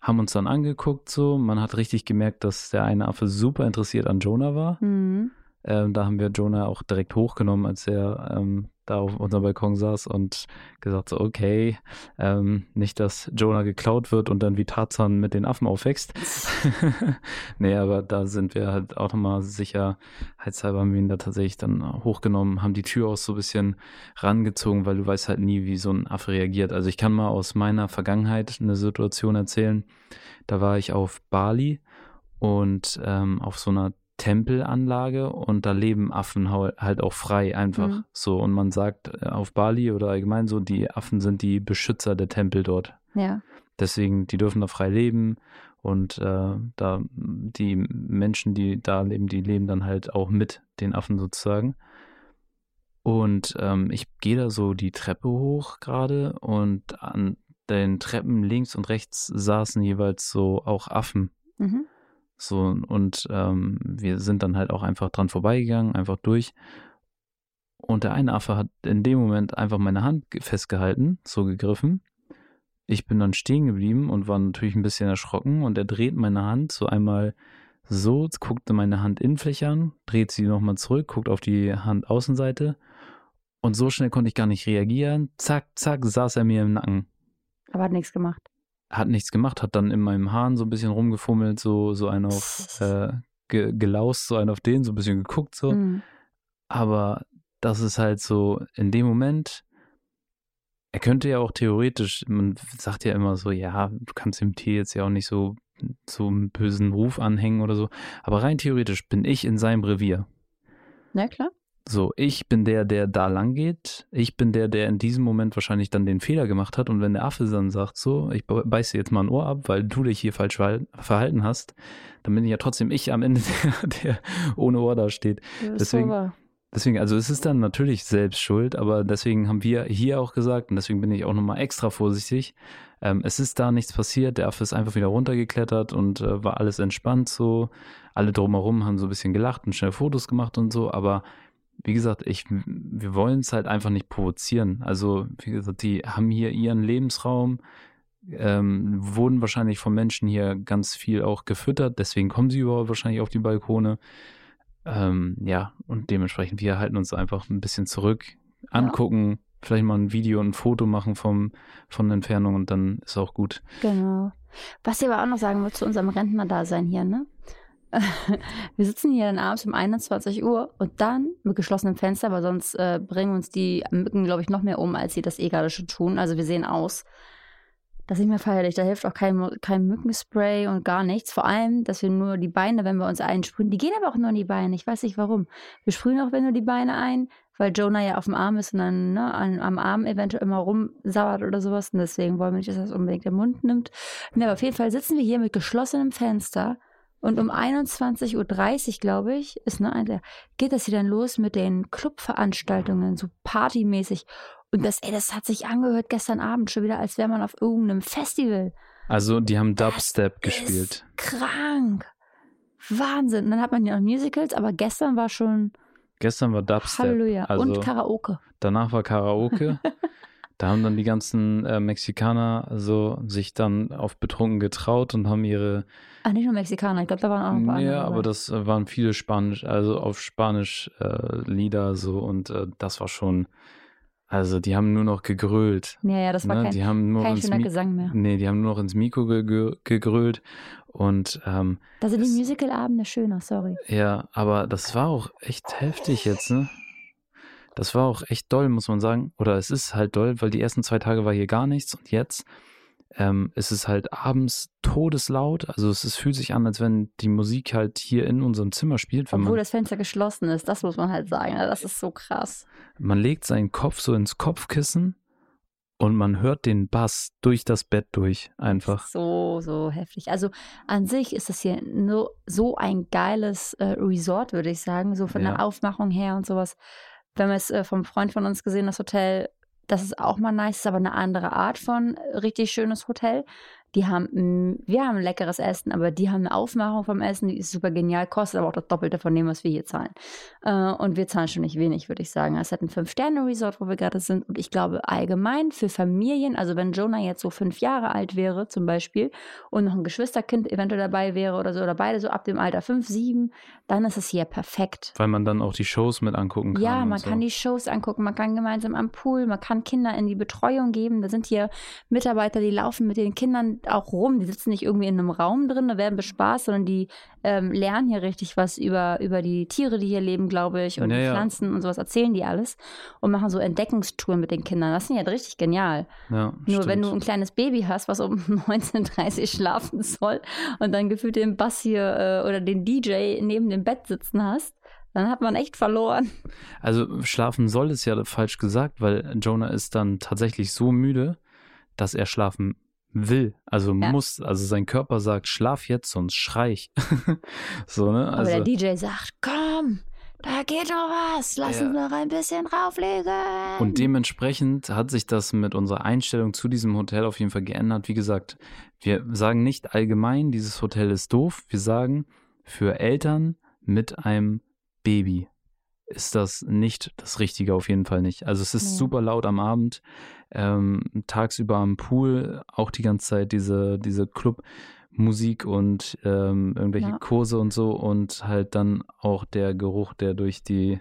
haben uns dann angeguckt so. Man hat richtig gemerkt, dass der eine Affe super interessiert an Jonah war. Mhm. Ähm, da haben wir Jonah auch direkt hochgenommen, als er ähm, da auf unserem Balkon saß und gesagt so, okay, ähm, nicht, dass Jonah geklaut wird und dann wie Tarzan mit den Affen aufwächst. *laughs* *laughs* nee, aber da sind wir halt auch nochmal sicherheitshalber haben wir ihn da tatsächlich dann hochgenommen, haben die Tür auch so ein bisschen rangezogen, weil du weißt halt nie, wie so ein Affe reagiert. Also ich kann mal aus meiner Vergangenheit eine Situation erzählen. Da war ich auf Bali und ähm, auf so einer Tempelanlage und da leben Affen halt auch frei einfach mhm. so und man sagt äh, auf Bali oder allgemein so, die Affen sind die Beschützer der Tempel dort. Ja. Deswegen, die dürfen da frei leben und äh, da die Menschen, die da leben, die leben dann halt auch mit den Affen sozusagen. Und ähm, ich gehe da so die Treppe hoch gerade und an den Treppen links und rechts saßen jeweils so auch Affen. Mhm. So, und ähm, wir sind dann halt auch einfach dran vorbeigegangen, einfach durch. Und der eine Affe hat in dem Moment einfach meine Hand festgehalten, so gegriffen. Ich bin dann stehen geblieben und war natürlich ein bisschen erschrocken und er dreht meine Hand so einmal so, guckte meine Handinnenfläche an, dreht sie nochmal zurück, guckt auf die Handaußenseite und so schnell konnte ich gar nicht reagieren. Zack, zack, saß er mir im Nacken. Aber hat nichts gemacht hat nichts gemacht, hat dann in meinem Haaren so ein bisschen rumgefummelt, so, so einen auf *laughs* äh, ge, gelaust, so einen auf den, so ein bisschen geguckt, so. Mhm. Aber das ist halt so, in dem Moment, er könnte ja auch theoretisch, man sagt ja immer so, ja, du kannst dem Tier jetzt ja auch nicht so, so einen bösen Ruf anhängen oder so. Aber rein theoretisch bin ich in seinem Revier. Na klar. So, ich bin der, der da lang geht. Ich bin der, der in diesem Moment wahrscheinlich dann den Fehler gemacht hat. Und wenn der Affe dann sagt, so, ich beiß dir jetzt mal ein Ohr ab, weil du dich hier falsch verhalten hast, dann bin ich ja trotzdem ich am Ende, *laughs* der, der ohne Ohr da steht. Deswegen, deswegen, also es ist dann natürlich selbst schuld, aber deswegen haben wir hier auch gesagt, und deswegen bin ich auch nochmal extra vorsichtig, ähm, es ist da nichts passiert, der Affe ist einfach wieder runtergeklettert und äh, war alles entspannt so. Alle drumherum haben so ein bisschen gelacht und schnell Fotos gemacht und so, aber wie gesagt, ich, wir wollen es halt einfach nicht provozieren. Also, wie gesagt, die haben hier ihren Lebensraum, ähm, wurden wahrscheinlich von Menschen hier ganz viel auch gefüttert, deswegen kommen sie überhaupt wahrscheinlich auf die Balkone. Ähm, ja, und dementsprechend, wir halten uns einfach ein bisschen zurück, angucken, ja. vielleicht mal ein Video, ein Foto machen vom, von Entfernung und dann ist auch gut. Genau. Was ich aber auch noch sagen will zu unserem Rentner-Dasein hier, ne? *laughs* wir sitzen hier dann abends um 21 Uhr und dann mit geschlossenem Fenster, weil sonst äh, bringen uns die Mücken, glaube ich, noch mehr um, als sie das eh gerade schon tun. Also wir sehen aus. Das ist nicht mehr feierlich. Da hilft auch kein, kein Mückenspray und gar nichts. Vor allem, dass wir nur die Beine, wenn wir uns einsprühen, die gehen aber auch nur in die Beine. Ich weiß nicht warum. Wir sprühen auch wenn nur die Beine ein, weil Jonah ja auf dem Arm ist und dann ne, an, am Arm eventuell immer rumsauert oder sowas. Und deswegen wollen wir nicht, dass es unbedingt den Mund nimmt. Ne, aber auf jeden Fall sitzen wir hier mit geschlossenem Fenster und um 21.30 Uhr, glaube ich, ist ne, geht das hier dann los mit den Clubveranstaltungen, so partymäßig. Und das, ey, das hat sich angehört gestern Abend schon wieder, als wäre man auf irgendeinem Festival. Also, die haben Dubstep das gespielt. krank. Wahnsinn. Und dann hat man ja auch Musicals, aber gestern war schon. Gestern war Dubstep. Halleluja. Also, und Karaoke. Danach war Karaoke. *laughs* Da haben dann die ganzen äh, Mexikaner so sich dann auf betrunken getraut und haben ihre. Ach, nicht nur Mexikaner, ich glaube, da waren auch ein paar Ja, andere. aber das äh, waren viele Spanisch, also auf Spanisch äh, Lieder so und äh, das war schon. Also die haben nur noch gegrölt. Ja, ja, das war ne? kein, die haben nur kein schöner Mi Gesang mehr. Nee, die haben nur noch ins Mikro ge gegrölt und ähm, Da sind die Musicalabende schöner, sorry. Ja, aber das war auch echt heftig jetzt, ne? Das war auch echt doll, muss man sagen. Oder es ist halt doll, weil die ersten zwei Tage war hier gar nichts und jetzt ähm, ist es halt abends todeslaut. Also es ist, fühlt sich an, als wenn die Musik halt hier in unserem Zimmer spielt. Obwohl das Fenster geschlossen ist, das muss man halt sagen. Das ist so krass. Man legt seinen Kopf so ins Kopfkissen und man hört den Bass durch das Bett durch einfach. So, so heftig. Also an sich ist das hier nur so ein geiles äh, Resort, würde ich sagen. So von ja. der Aufmachung her und sowas wir haben es äh, vom Freund von uns gesehen, das Hotel, das ist auch mal nice, ist aber eine andere Art von äh, richtig schönes Hotel. Die haben, wir haben leckeres Essen, aber die haben eine Aufmachung vom Essen, die ist super genial, kostet aber auch das Doppelte von dem, was wir hier zahlen. Äh, und wir zahlen schon nicht wenig, würde ich sagen. Es hat ein Fünf-Sterne-Resort, wo wir gerade sind. Und ich glaube allgemein für Familien, also wenn Jonah jetzt so fünf Jahre alt wäre zum Beispiel und noch ein Geschwisterkind eventuell dabei wäre oder so, oder beide so ab dem Alter fünf, sieben, dann ist es hier perfekt. Weil man dann auch die Shows mit angucken kann. Ja, man so. kann die Shows angucken, man kann gemeinsam am Pool, man kann Kinder in die Betreuung geben. Da sind hier Mitarbeiter, die laufen mit den Kindern auch rum. Die sitzen nicht irgendwie in einem Raum drin, da werden bespaßt, sondern die ähm, lernen hier richtig was über, über die Tiere, die hier leben, glaube ich, und Ja, die. Pflanzen und sowas erzählen die alles und machen so Entdeckungstouren mit den Kindern. Das ist ja richtig genial. Ja, Nur wenn stimmt. du ein kleines Baby hast, was um *laughs* 19.30 Uhr schlafen soll und dann gefühlt den Bass hier äh, oder den DJ neben dem Bett sitzen hast, dann hat man echt verloren. Also schlafen soll ist ja falsch gesagt, weil Jonah ist dann tatsächlich so müde, dass er schlafen will. Also Ja. muss, also sein Körper sagt, schlaf jetzt, sonst schrei ich. *laughs* so, ne? Aber Also, der DJ sagt, komm, da geht noch was, lass Ja. uns noch ein bisschen drauflegen. und dementsprechend hat sich das mit unserer Einstellung zu diesem Hotel auf jeden Fall geändert. Wie gesagt, wir sagen nicht allgemein, dieses Hotel ist doof. Wir sagen, für Eltern mit einem Baby ist das nicht das Richtige, auf jeden Fall nicht. Also es ist Nee. super laut am Abend, ähm, tagsüber am Pool, auch die ganze Zeit diese, diese Clubmusik und ähm, irgendwelche Ja. Kurse und so und halt dann auch der Geruch, der durch die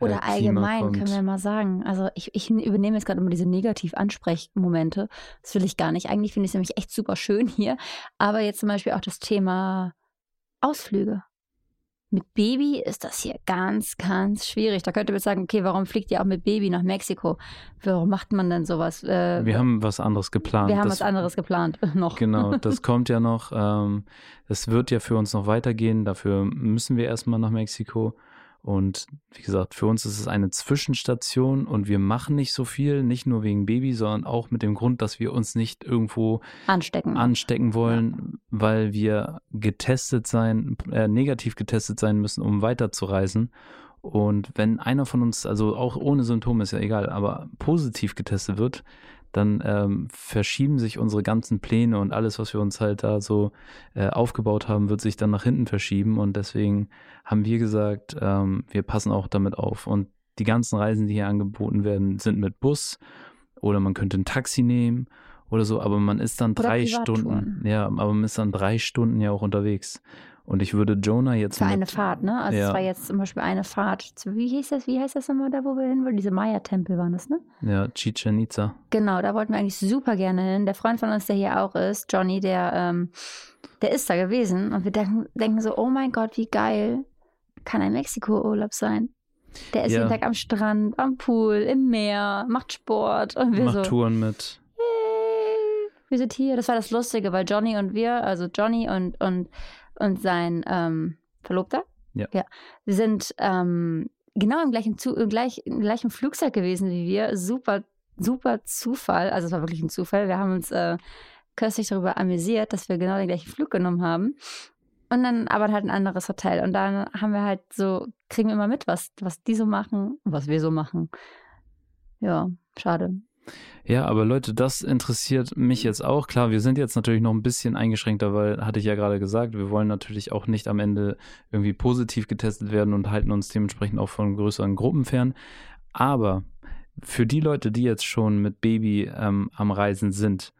äh, Oder Klima allgemein kommt. können wir mal sagen. Also ich, ich übernehme jetzt gerade immer diese Negativ-Ansprechmomente. Das will ich gar nicht. Eigentlich finde ich es nämlich echt super schön hier. Aber jetzt zum Beispiel auch das Thema Ausflüge. Mit Baby ist das hier ganz, ganz schwierig. Da könnte man sagen, okay, warum fliegt ihr auch mit Baby nach Mexiko? Warum macht man denn sowas? Äh, Wir haben was anderes geplant. wir haben Das- was anderes geplant *laughs* noch. Genau, *laughs* das kommt ja noch. Ähm, es wird ja für uns noch weitergehen. Dafür müssen wir erstmal nach Mexiko. Und wie gesagt, für uns ist es eine Zwischenstation und wir machen nicht so viel, nicht nur wegen Baby, sondern auch mit dem Grund, dass wir uns nicht irgendwo Anstecken. anstecken wollen, weil wir getestet sein, äh, negativ getestet sein müssen, um weiterzureisen. Und wenn einer von uns, also auch ohne Symptome ist ja egal, aber positiv getestet wird, dann ähm, verschieben sich unsere ganzen Pläne und alles, was wir uns halt da so äh, aufgebaut haben, wird sich dann nach hinten verschieben. Und deswegen haben wir gesagt, ähm, wir passen auch damit auf. Und die ganzen Reisen, die hier angeboten werden, sind mit Bus oder man könnte ein Taxi nehmen oder so, aber man ist dann Oder drei. Stunden, ja, aber man ist dann drei Stunden ja auch unterwegs. Und ich würde Jonah jetzt Für mit, eine Fahrt, ne? Also es Ja. war jetzt zum Beispiel eine Fahrt zu, wie hieß das, wie heißt das nochmal da, wo wir hin wollten? Diese Maya-Tempel waren das, ne? ja, Chichen Itza. Genau, da wollten wir eigentlich super gerne hin. Der Freund von uns, der hier auch ist, Johnny, der, ähm, der ist da gewesen. Und wir denken, denken so, oh mein Gott, wie geil kann ein Mexiko-Urlaub sein. Der ist Ja. jeden Tag am Strand, am Pool, im Meer, macht Sport. Und wir Macht so, Touren mit. Yay, wir sind hier. Das war das Lustige, weil Johnny und wir, also Johnny und, und, und sein ähm, Verlobter, Ja. ja wir sind ähm, genau im gleichen, Zu im, gleich, im gleichen Flugzeug gewesen wie wir. Super, super Zufall. Also es war wirklich ein Zufall. Wir haben uns äh, köstlich darüber amüsiert, dass wir genau den gleichen Flug genommen haben. Und dann aber halt ein anderes Hotel. Und dann haben wir halt so, kriegen wir immer mit, was, was die so machen und was wir so machen. Ja, schade. Ja, aber Leute, das interessiert mich jetzt auch. Klar, wir sind jetzt natürlich noch ein bisschen eingeschränkter, weil, hatte ich ja gerade gesagt, wir wollen natürlich auch nicht am Ende irgendwie positiv getestet werden und halten uns dementsprechend auch von größeren Gruppen fern. Aber für die Leute, die jetzt schon mit Baby ähm, am Reisen sind,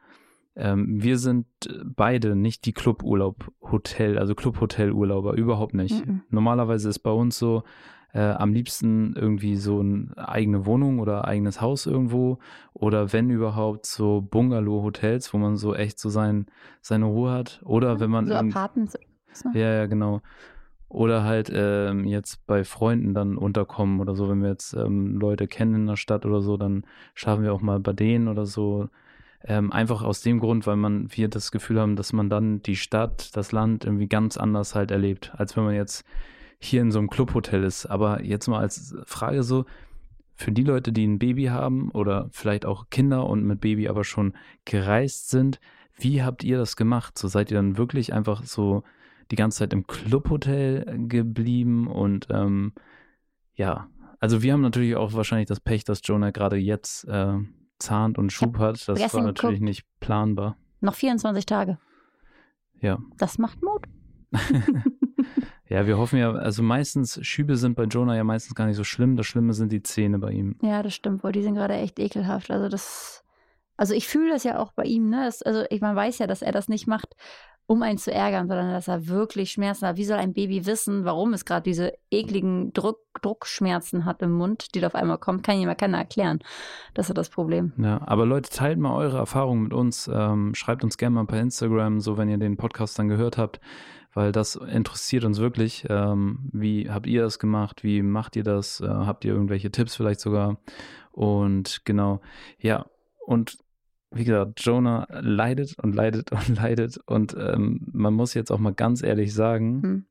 ähm, wir sind beide nicht die Cluburlaub-Hotel, also Clubhotel-Urlauber, überhaupt nicht. Mhm. Normalerweise ist bei uns so, äh, am liebsten irgendwie so eine eigene Wohnung oder eigenes Haus irgendwo oder wenn überhaupt so Bungalow-Hotels, wo man so echt so sein, seine Ruhe hat oder wenn man so Apartments. ja, ja, genau. Oder halt ähm, jetzt bei Freunden dann unterkommen oder so, wenn wir jetzt ähm, Leute kennen in der Stadt oder so, dann schlafen wir auch mal bei denen oder so. Ähm, einfach aus dem Grund, weil man wir das Gefühl haben, dass man dann die Stadt, das Land irgendwie ganz anders halt erlebt, als wenn man jetzt hier in so einem Clubhotel ist. Aber jetzt mal als Frage so, für die Leute, die ein Baby haben oder vielleicht auch Kinder und mit Baby aber schon gereist sind, wie habt ihr das gemacht? So seid ihr dann wirklich einfach so die ganze Zeit im Clubhotel geblieben und ähm, ja, also wir haben natürlich auch wahrscheinlich das Pech, dass Jonah gerade jetzt äh, zahnt und Schub hat. Das war natürlich geguckt. nicht planbar. Noch 24 Tage. Ja. Das macht Mut. *laughs* ja, wir hoffen ja, also meistens, Schübe sind bei Jonah ja meistens gar nicht so schlimm. Das Schlimme sind die Zähne bei ihm. Ja, das stimmt wohl. Die sind gerade echt ekelhaft. Also das, also ich fühle das ja auch bei ihm, ne? Das, also ich, man weiß ja, dass er das nicht macht, um einen zu ärgern, sondern dass er wirklich Schmerzen hat. Wie soll ein Baby wissen, warum es gerade diese ekligen Druck, Druckschmerzen hat im Mund, die da auf einmal kommen? Kann jemand keiner erklären. Das ist das Problem. Ja, aber Leute, teilt mal eure Erfahrungen mit uns. Ähm, schreibt uns gerne mal per Instagram, so wenn ihr den Podcast dann gehört habt, weil das interessiert uns wirklich. Ähm, wie habt ihr das gemacht? Wie macht ihr das? Äh, habt ihr irgendwelche Tipps vielleicht sogar? Und genau, ja, und wie gesagt, Jonah leidet und leidet und *laughs* leidet. Und ähm, man muss jetzt auch mal ganz ehrlich sagen, hm.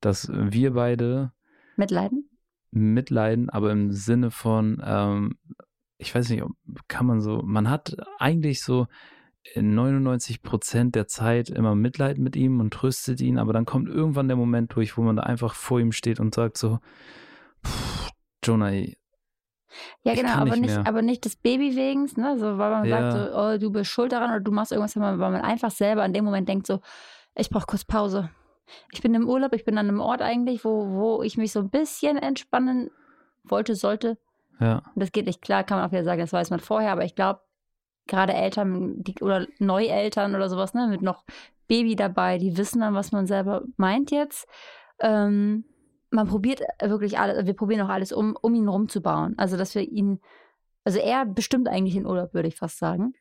dass wir beide mitleiden. Mitleiden, aber im Sinne von, ähm, ich weiß nicht, kann man so, man hat eigentlich so 99 Prozent der Zeit immer Mitleid mit ihm und tröstet ihn, aber dann kommt irgendwann der Moment durch, wo man da einfach vor ihm steht und sagt so, Jonah, ja, genau, aber nicht, nicht aber nicht des Baby wegen, ne? So, weil man ja. sagt, so, oh, du bist schuld daran oder du machst irgendwas, weil man einfach selber in dem Moment denkt, so, ich brauche kurz Pause. Ich bin im Urlaub, ich bin an einem Ort eigentlich, wo, wo ich mich so ein bisschen entspannen wollte, sollte. Ja. Und das geht nicht klar, kann man auch wieder sagen, das weiß man vorher, aber ich glaube, gerade Eltern die, oder Neueltern oder sowas, ne, mit noch Baby dabei, die wissen dann, was man selber meint jetzt. Ähm, man probiert wirklich alles, wir probieren auch alles, um, um ihn rumzubauen. Also, dass wir ihn, also er bestimmt eigentlich den Urlaub, würde ich fast sagen.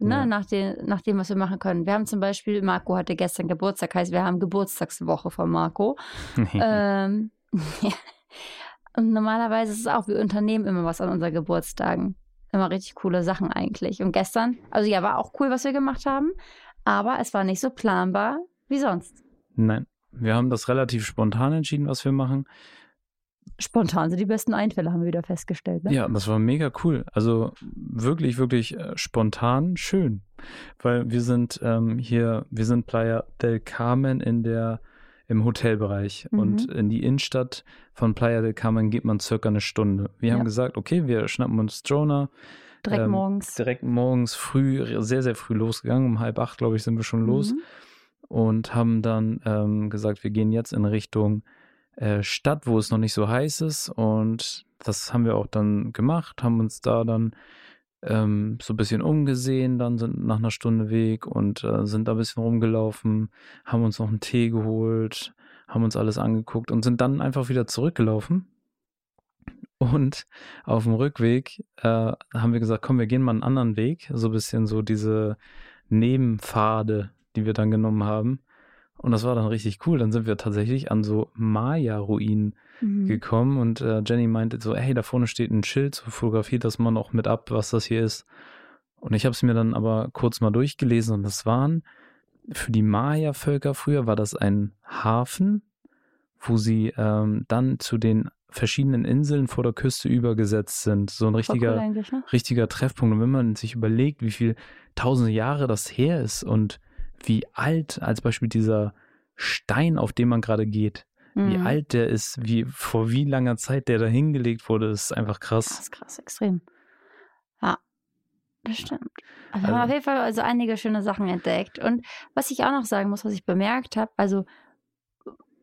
Ne, ja. nach, den, nach dem, was wir machen können. Wir haben zum Beispiel, Marco hatte gestern Geburtstag, heißt, wir haben Geburtstagswoche von Marco. *laughs* ähm, *laughs* ja. Und normalerweise ist es auch, wir unternehmen immer was an unseren Geburtstagen. Immer richtig coole Sachen eigentlich. Und gestern, also ja, war auch cool, was wir gemacht haben, aber es war nicht so planbar wie sonst. Nein. Wir haben das relativ spontan entschieden, was wir machen. Spontan sind die besten Einfälle, haben wir wieder festgestellt. Ne? Ja, das war mega cool. Also wirklich, wirklich äh, spontan schön. Weil wir sind ähm, hier, wir sind Playa del Carmen in der, im Hotelbereich. Mhm. Und in die Innenstadt von Playa del Carmen geht man circa eine Stunde. Wir ja. haben gesagt, okay, wir schnappen uns Jonah. Direkt ähm, morgens. Direkt morgens früh, sehr, sehr früh losgegangen. Um halb acht, glaube ich, sind wir schon los. Mhm und haben dann ähm, gesagt, wir gehen jetzt in Richtung äh, Stadt, wo es noch nicht so heiß ist. Und das haben wir auch dann gemacht, haben uns da dann ähm, so ein bisschen umgesehen, dann sind nach einer Stunde Weg und äh, sind da ein bisschen rumgelaufen, haben uns noch einen Tee geholt, haben uns alles angeguckt und sind dann einfach wieder zurückgelaufen. Und auf dem Rückweg äh, haben wir gesagt, komm, wir gehen mal einen anderen Weg, so ein bisschen so diese Nebenpfade, die wir dann genommen haben. Und das war dann richtig cool. Dann sind wir tatsächlich an so Maya-Ruinen mhm. gekommen und äh, Jenny meinte so, hey, da vorne steht ein Schild, so fotografiert das man auch mit ab, was das hier ist. Und ich habe es mir dann aber kurz mal durchgelesen und das waren für die Maya-Völker früher war das ein Hafen, wo sie ähm, dann zu den verschiedenen Inseln vor der Küste übergesetzt sind. So ein richtiger, cool ne? richtiger Treffpunkt. Und wenn man sich überlegt, wie viel tausende Jahre das her ist und wie alt als Beispiel dieser Stein, auf dem man gerade geht, mhm. wie alt der ist, wie vor wie langer Zeit der da hingelegt wurde, ist einfach krass. Das ist krass, extrem. Ja, das stimmt. Also, also, wir haben auf jeden Fall also einige schöne Sachen entdeckt. Und was ich auch noch sagen muss, was ich bemerkt habe, also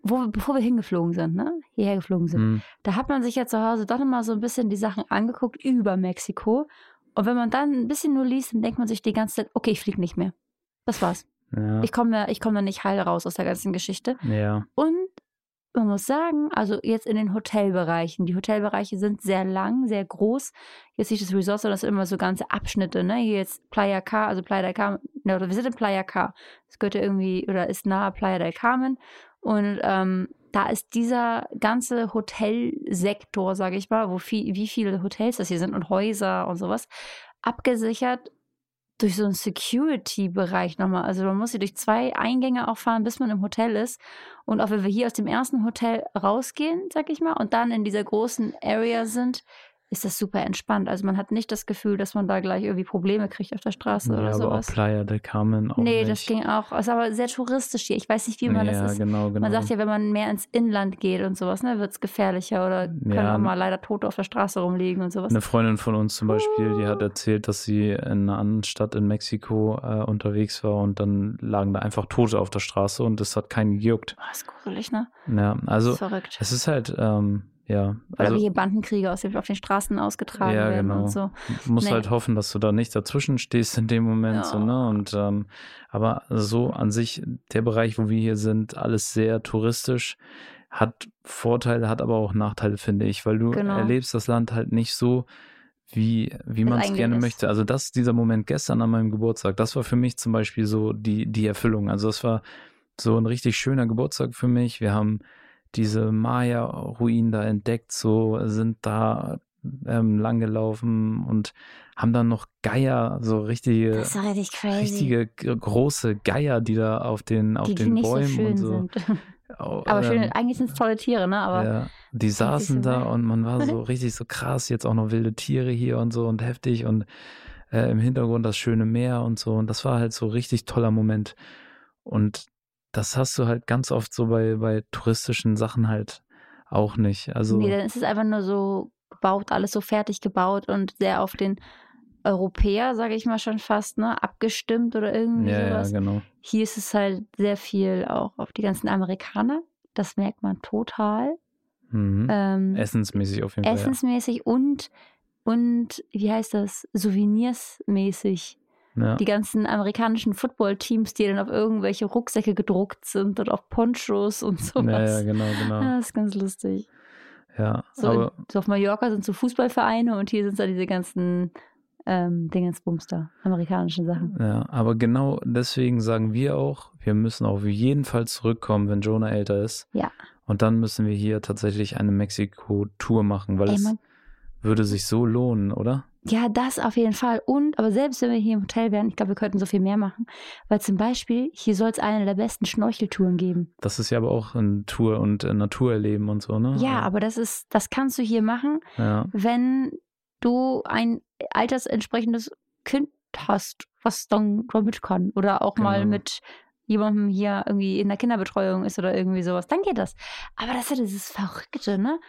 wo, bevor wir hingeflogen sind, ne, hierher geflogen sind, mhm. da hat man sich ja zu Hause doch nochmal so ein bisschen die Sachen angeguckt über Mexiko. Und wenn man dann ein bisschen nur liest, dann denkt man sich die ganze Zeit, okay, ich fliege nicht mehr. Das war's. Ja. Ich komme ich komm da nicht heil raus aus der ganzen Geschichte. Ja. Und man muss sagen, also jetzt in den Hotelbereichen. Die Hotelbereiche sind sehr lang, sehr groß. Jetzt nicht das Resort, das sind immer so ganze Abschnitte, ne? Hier jetzt Playa K, also Playa del Carmen, ne, wir sind in Playa K. Das gehört ja irgendwie, oder ist nahe Playa del Carmen. Und ähm, da ist dieser ganze Hotelsektor, sage ich mal, wo viel, wie viele Hotels das hier sind und Häuser und sowas, abgesichert durch so einen Security-Bereich nochmal. Also man muss hier durch zwei Eingänge auch fahren, bis man im Hotel ist. Und auch wenn wir hier aus dem ersten Hotel rausgehen, sag ich mal, und dann in dieser großen Area sind, ist das super entspannt. Also man hat nicht das Gefühl, dass man da gleich irgendwie Probleme kriegt auf der Straße ja, oder aber sowas. auch Playa del Carmen auch nee, nicht. das ging auch. Ist aber sehr touristisch hier. Ich weiß nicht, wie man ja, das ist. genau, genau. Man sagt ja, wenn man mehr ins Inland geht und sowas, ne, wird es gefährlicher oder können Ja. auch mal leider Tote auf der Straße rumliegen und sowas. Eine Freundin von uns zum Beispiel, die hat erzählt, dass sie in einer anderen Stadt in Mexiko äh, unterwegs war und dann lagen da einfach Tote auf der Straße und es hat keinen gejuckt. Ah, ist gruselig, ne? Ja, Das also ist verrückt. es ist halt, ähm, ja, Oder also wie hier Bandenkriege aus auf den Straßen ausgetragen Ja, werden genau. und so. du musst Nee. halt hoffen, dass du da nicht dazwischen stehst in dem Moment, Ja. so, ne? Und ähm, aber so an sich, der Bereich, wo wir hier sind, alles sehr touristisch, hat Vorteile, hat aber auch Nachteile, finde ich, weil du Genau. erlebst das Land halt nicht so, wie, wie man es gerne ist. möchte. Also das, dieser Moment gestern an meinem Geburtstag, das war für mich zum Beispiel so die, die Erfüllung. Also es war so ein richtig schöner Geburtstag für mich. Wir haben diese Maya-Ruinen da entdeckt, so sind da ähm, langgelaufen und haben dann noch Geier, so richtige, richtig richtige große Geier, die da auf den, auf die, die den nicht Bäumen so schön und so. sind. *laughs* Aber schön, ähm, eigentlich sind es tolle Tiere, ne? Aber ja, die saßen da und man war so *laughs* richtig so krass, jetzt auch noch wilde Tiere hier und so und heftig und äh, im Hintergrund das schöne Meer und so. Und das war halt so richtig toller Moment. Und das hast du halt ganz oft so bei, bei touristischen Sachen halt auch nicht. Also, nee, dann ist es einfach nur so gebaut, alles so fertig gebaut und sehr auf den Europäer, sage ich mal schon fast, ne, abgestimmt oder irgendwie ja, ja, sowas. genau. Hier ist es halt sehr viel auch auf die ganzen Amerikaner. Das merkt man total. Mhm. Ähm, Essensmäßig auf jeden Fall. essensmäßig und, und wie heißt das, souvenirsmäßig. Ja. Die ganzen amerikanischen Football-Teams, die dann auf irgendwelche Rucksäcke gedruckt sind und auf Ponchos und sowas. ja, ja, genau, genau. Ja, das ist ganz lustig. Ja, So, aber so auf Mallorca sind so Fußballvereine und hier sind da diese ganzen ähm, Dingensbums da, amerikanischen Sachen. Ja, aber genau deswegen sagen wir auch, wir müssen auf jeden Fall zurückkommen, wenn Jonah älter ist. Ja. Und dann müssen wir hier tatsächlich eine Mexiko-Tour machen, weil Ey, es würde sich so lohnen, oder? Ja, das auf jeden Fall. Und, aber selbst wenn wir hier im Hotel wären, ich glaube, wir könnten so viel mehr machen. Weil zum Beispiel, hier soll es eine der besten Schnorcheltouren geben. Das ist ja aber auch ein Tour und äh, Naturerleben und so, ne? Ja, aber das ist, das kannst du hier machen, Ja, wenn du ein altersentsprechendes Kind hast, was dann da mit kann. Oder auch mal Genau. mit jemandem hier irgendwie in der Kinderbetreuung ist oder irgendwie sowas, dann geht das. Aber das ist ja dieses Verrückte, ne?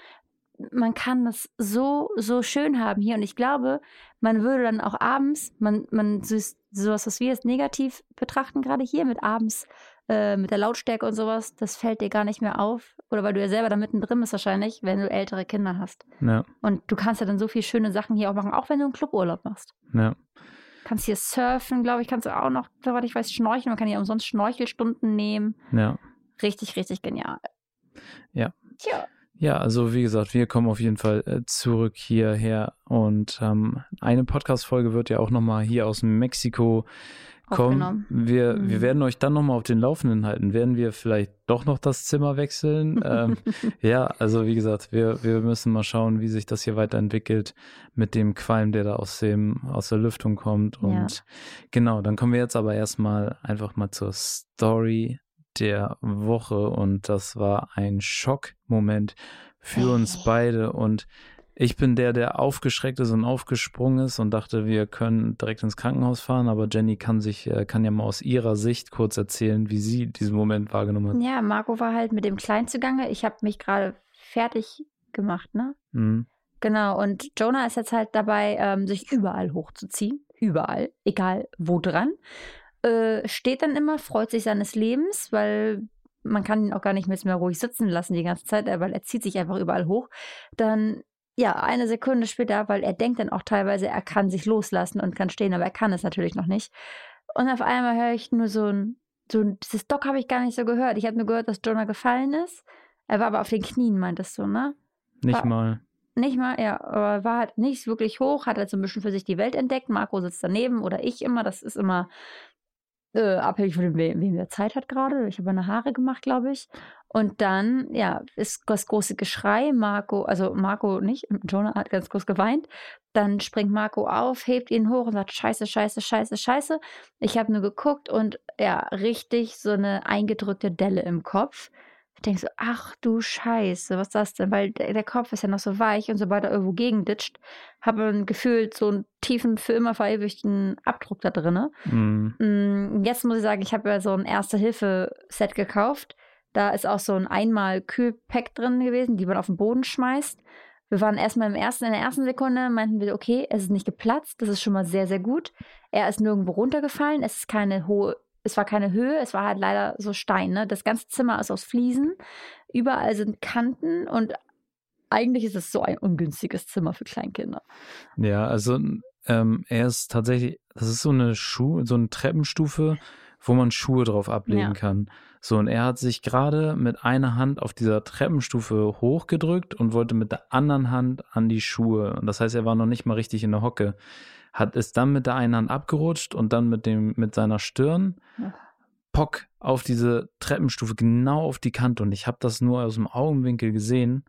Man kann das so, so schön haben hier. Und ich glaube, man würde dann auch abends, man, man sowas, was wir jetzt negativ betrachten, gerade hier mit abends, äh, mit der Lautstärke und sowas, das fällt dir gar nicht mehr auf. Oder weil du ja selber da mittendrin bist wahrscheinlich, wenn du ältere Kinder hast. ja, Und du kannst ja dann so viele schöne Sachen hier auch machen, auch wenn du einen Cluburlaub machst. ja. Kannst hier surfen, glaube ich, kannst du auch noch, soweit ich weiß, schnorcheln. Man kann hier umsonst Schnorchelstunden nehmen. ja. Richtig, richtig genial. Ja. Tja. Ja, also wie gesagt, wir kommen auf jeden Fall äh, zurück hierher und ähm, eine Podcast-Folge wird ja auch nochmal hier aus Mexiko kommen. Wir, Mhm. wir werden euch dann nochmal auf den Laufenden halten. Werden wir vielleicht doch noch das Zimmer wechseln? *laughs* ähm, ja, also wie gesagt, wir, wir müssen mal schauen, wie sich das hier weiterentwickelt mit dem Qualm, der da aus dem, aus der Lüftung kommt. Ja. Und genau, dann kommen wir jetzt aber erstmal einfach mal zur Story der Woche und das war ein Schockmoment für uns beide und ich bin der, der aufgeschreckt ist und aufgesprungen ist und dachte, wir können direkt ins Krankenhaus fahren, aber Jenny kann sich, äh, kann ja mal aus ihrer Sicht kurz erzählen, wie sie diesen Moment wahrgenommen hat. Ja, Marco war halt mit dem Kleinen zugange. Ich habe mich gerade fertig gemacht, ne? Mhm. Genau, und Jonah ist jetzt halt dabei, ähm, sich überall hochzuziehen. Überall, egal wo dran. Äh, steht dann immer, freut sich seines Lebens, weil man kann ihn auch gar nicht mehr ruhig sitzen lassen die ganze Zeit, äh, weil er zieht sich einfach überall hoch. Dann, ja, eine Sekunde später, weil er denkt dann auch teilweise, er kann sich loslassen und kann stehen, aber er kann es natürlich noch nicht. Und auf einmal höre ich nur so ein, so ein dieses Dock habe ich gar nicht so gehört. Ich habe nur gehört, dass Jonah gefallen ist. Er war aber auf den Knien, meintest du, ne? Nicht War- mal. Nicht mal, ja, aber war halt nicht wirklich hoch, hat halt so ein bisschen für sich die Welt entdeckt. Marco sitzt daneben oder ich immer. Das ist immer äh, abhängig von dem, wem der Zeit hat gerade. Ich habe meine Haare gemacht, glaube ich. Und dann, ja, ist das große Geschrei. Marco, also Marco nicht, Jonah hat ganz groß geweint. Dann springt Marco auf, hebt ihn hoch und sagt: Scheiße, Scheiße, Scheiße, Scheiße. Ich habe nur geguckt und ja, richtig so eine eingedrückte Delle im Kopf. Ich denke so, ach du Scheiße, was ist das denn? Weil der, der Kopf ist ja noch so weich und sobald er irgendwo gegenditscht, habe ich gefühlt so einen tiefen, für immer verewigten Abdruck da drin. Mhm. Jetzt muss ich sagen, ich habe ja so ein Erste-Hilfe-Set gekauft. Da ist auch so ein Einmal-Kühlpack drin gewesen, die man auf den Boden schmeißt. Wir waren erstmal im ersten, in der ersten Sekunde, meinten wir, okay, es ist nicht geplatzt, das ist schon mal sehr, sehr gut. Er ist nirgendwo runtergefallen, es ist keine hohe, es war keine Höhe, es war halt leider so Stein, ne? Das ganze Zimmer ist aus Fliesen, überall sind Kanten und eigentlich ist es so ein ungünstiges Zimmer für Kleinkinder. Ja, also ähm, er ist tatsächlich, das ist so eine Schuh, so eine Treppenstufe, wo man Schuhe drauf ablegen Ja. kann. So, und er hat sich gerade mit einer Hand auf dieser Treppenstufe hochgedrückt und wollte mit der anderen Hand an die Schuhe. Und das heißt, er war noch nicht mal richtig in der Hocke. Hat es dann mit der einen Hand abgerutscht und dann mit dem, mit seiner Stirn Ja. Pock auf diese Treppenstufe, genau auf die Kante. Und ich habe das nur aus dem Augenwinkel gesehen.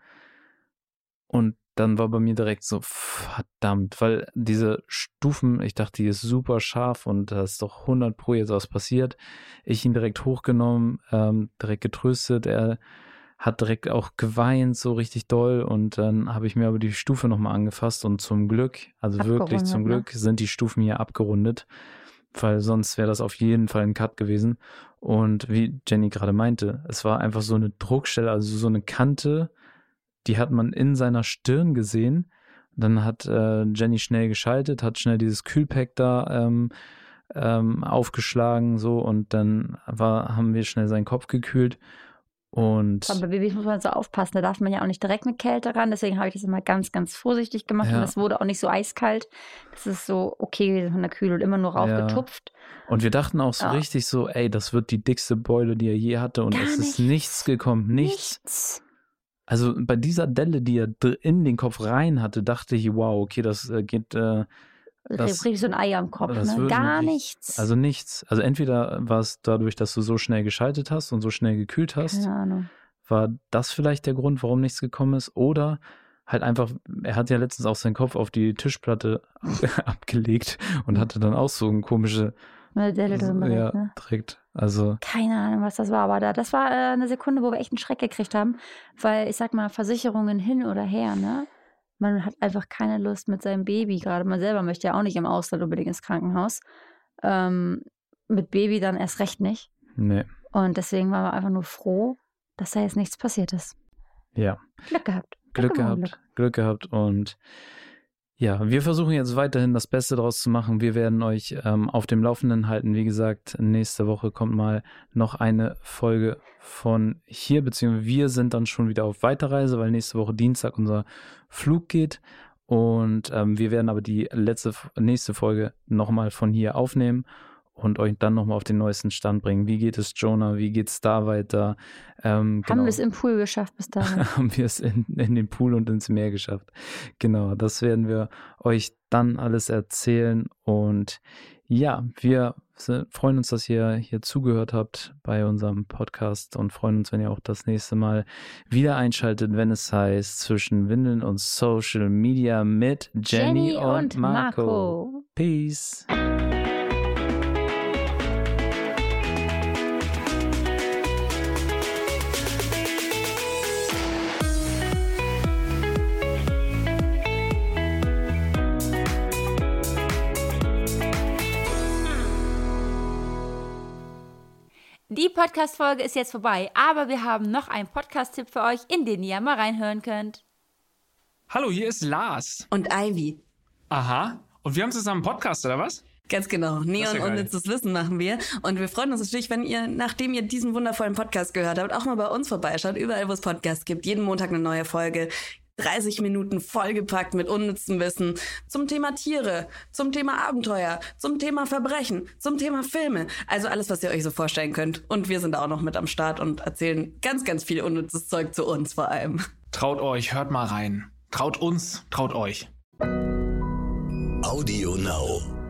Und dann war bei mir direkt so, verdammt, weil diese Stufen, ich dachte, die ist super scharf und da ist doch 100 pro jetzt was passiert. Ich ihn direkt hochgenommen, ähm, direkt getröstet. Er hat direkt auch geweint, so richtig doll. Und dann habe ich mir aber die Stufe nochmal angefasst und zum Glück, also wirklich zum ne? Glück, sind die Stufen hier abgerundet, weil sonst wäre das auf jeden Fall ein Cut gewesen. Und wie Jenny gerade meinte, es war einfach so eine Druckstelle, also so eine Kante, die hat man in seiner Stirn gesehen. Dann hat äh, Jenny schnell geschaltet, hat schnell dieses Kühlpack da ähm, ähm, aufgeschlagen, so und dann war, haben wir schnell seinen Kopf gekühlt. Und Aber bei Babys muss man so aufpassen, da darf man ja auch nicht direkt mit Kälte ran, deswegen habe ich das immer ganz, ganz vorsichtig gemacht Ja. und es wurde auch nicht so eiskalt. Das ist so okay von der Kühle und immer nur Ja. raufgetupft. Und wir dachten auch so Ja. richtig so, ey, das wird die dickste Beule, die er je hatte. Und Gar es ist nichts. nichts gekommen, nichts. Nichts. Also bei dieser Delle, die er in den Kopf rein hatte, dachte ich, wow, okay, das äh, geht, äh, Das- Richtig so ein Ei am Kopf, ne? Gar wirklich- nichts. also nichts. Also entweder war es dadurch, dass du so schnell geschaltet hast und so schnell gekühlt hast, Keine Ahnung. war das vielleicht der Grund, warum nichts gekommen ist. Oder halt einfach, er hat ja letztens auch seinen Kopf auf die Tischplatte *laughs* abgelegt und hatte dann auch so ein komische, Eine Delle drin direkt, ja, ne? direkt. Also, Keine Ahnung, was das war, aber da, das war äh, eine Sekunde, wo wir echt einen Schreck gekriegt haben, weil ich sag mal, Versicherungen hin oder her, ne? Man hat einfach keine Lust mit seinem Baby, gerade man selber möchte ja auch nicht im Ausland unbedingt ins Krankenhaus. Ähm, mit Baby dann erst recht nicht. nee, Und deswegen waren wir einfach nur froh, dass da jetzt nichts passiert ist. ja. Glück gehabt. Glück Pokémon gehabt, Glück gehabt und ja, wir versuchen jetzt weiterhin das Beste draus zu machen. Wir werden euch ähm, auf dem Laufenden halten. Wie gesagt, nächste Woche kommt mal noch eine Folge von hier, beziehungsweise wir sind dann schon wieder auf Weiterreise, weil nächste Woche Dienstag unser Flug geht. Und ähm, wir werden aber die letzte, nächste Folge nochmal von hier aufnehmen und euch dann nochmal auf den neuesten Stand bringen. Wie geht es Jonah? Wie geht es da weiter? Ähm, Haben wir es im Pool geschafft bis dahin. *laughs* haben wir es in, in den Pool und ins Meer geschafft. Genau, das werden wir euch dann alles erzählen. Und ja, wir sind, freuen uns, dass ihr hier zugehört habt bei unserem Podcast und freuen uns, wenn ihr auch das nächste Mal wieder einschaltet, wenn es heißt zwischen Windeln und Social Media mit Jenny, und, Marco. Peace. Die Podcast-Folge ist jetzt vorbei, aber wir haben noch einen Podcast-Tipp für euch, in den ihr mal reinhören könnt. Hallo, hier ist Lars. Und Ivy. Aha. Und wir haben zusammen einen Podcast, oder was? Ganz genau. Neon ja unnützes Wissen machen wir. Und wir freuen uns natürlich, wenn ihr, nachdem ihr diesen wundervollen Podcast gehört habt, auch mal bei uns vorbeischaut. Überall, wo es Podcasts gibt. Jeden Montag eine neue Folge. 30 Minuten vollgepackt mit unnützem Wissen zum Thema Tiere, zum Thema Abenteuer, zum Thema Verbrechen, zum Thema Filme. Also alles, was ihr euch so vorstellen könnt. Und wir sind auch noch mit am Start und erzählen ganz, ganz viel unnützes Zeug zu uns vor allem. Traut euch, hört mal rein. Traut uns, traut euch. Audio Now.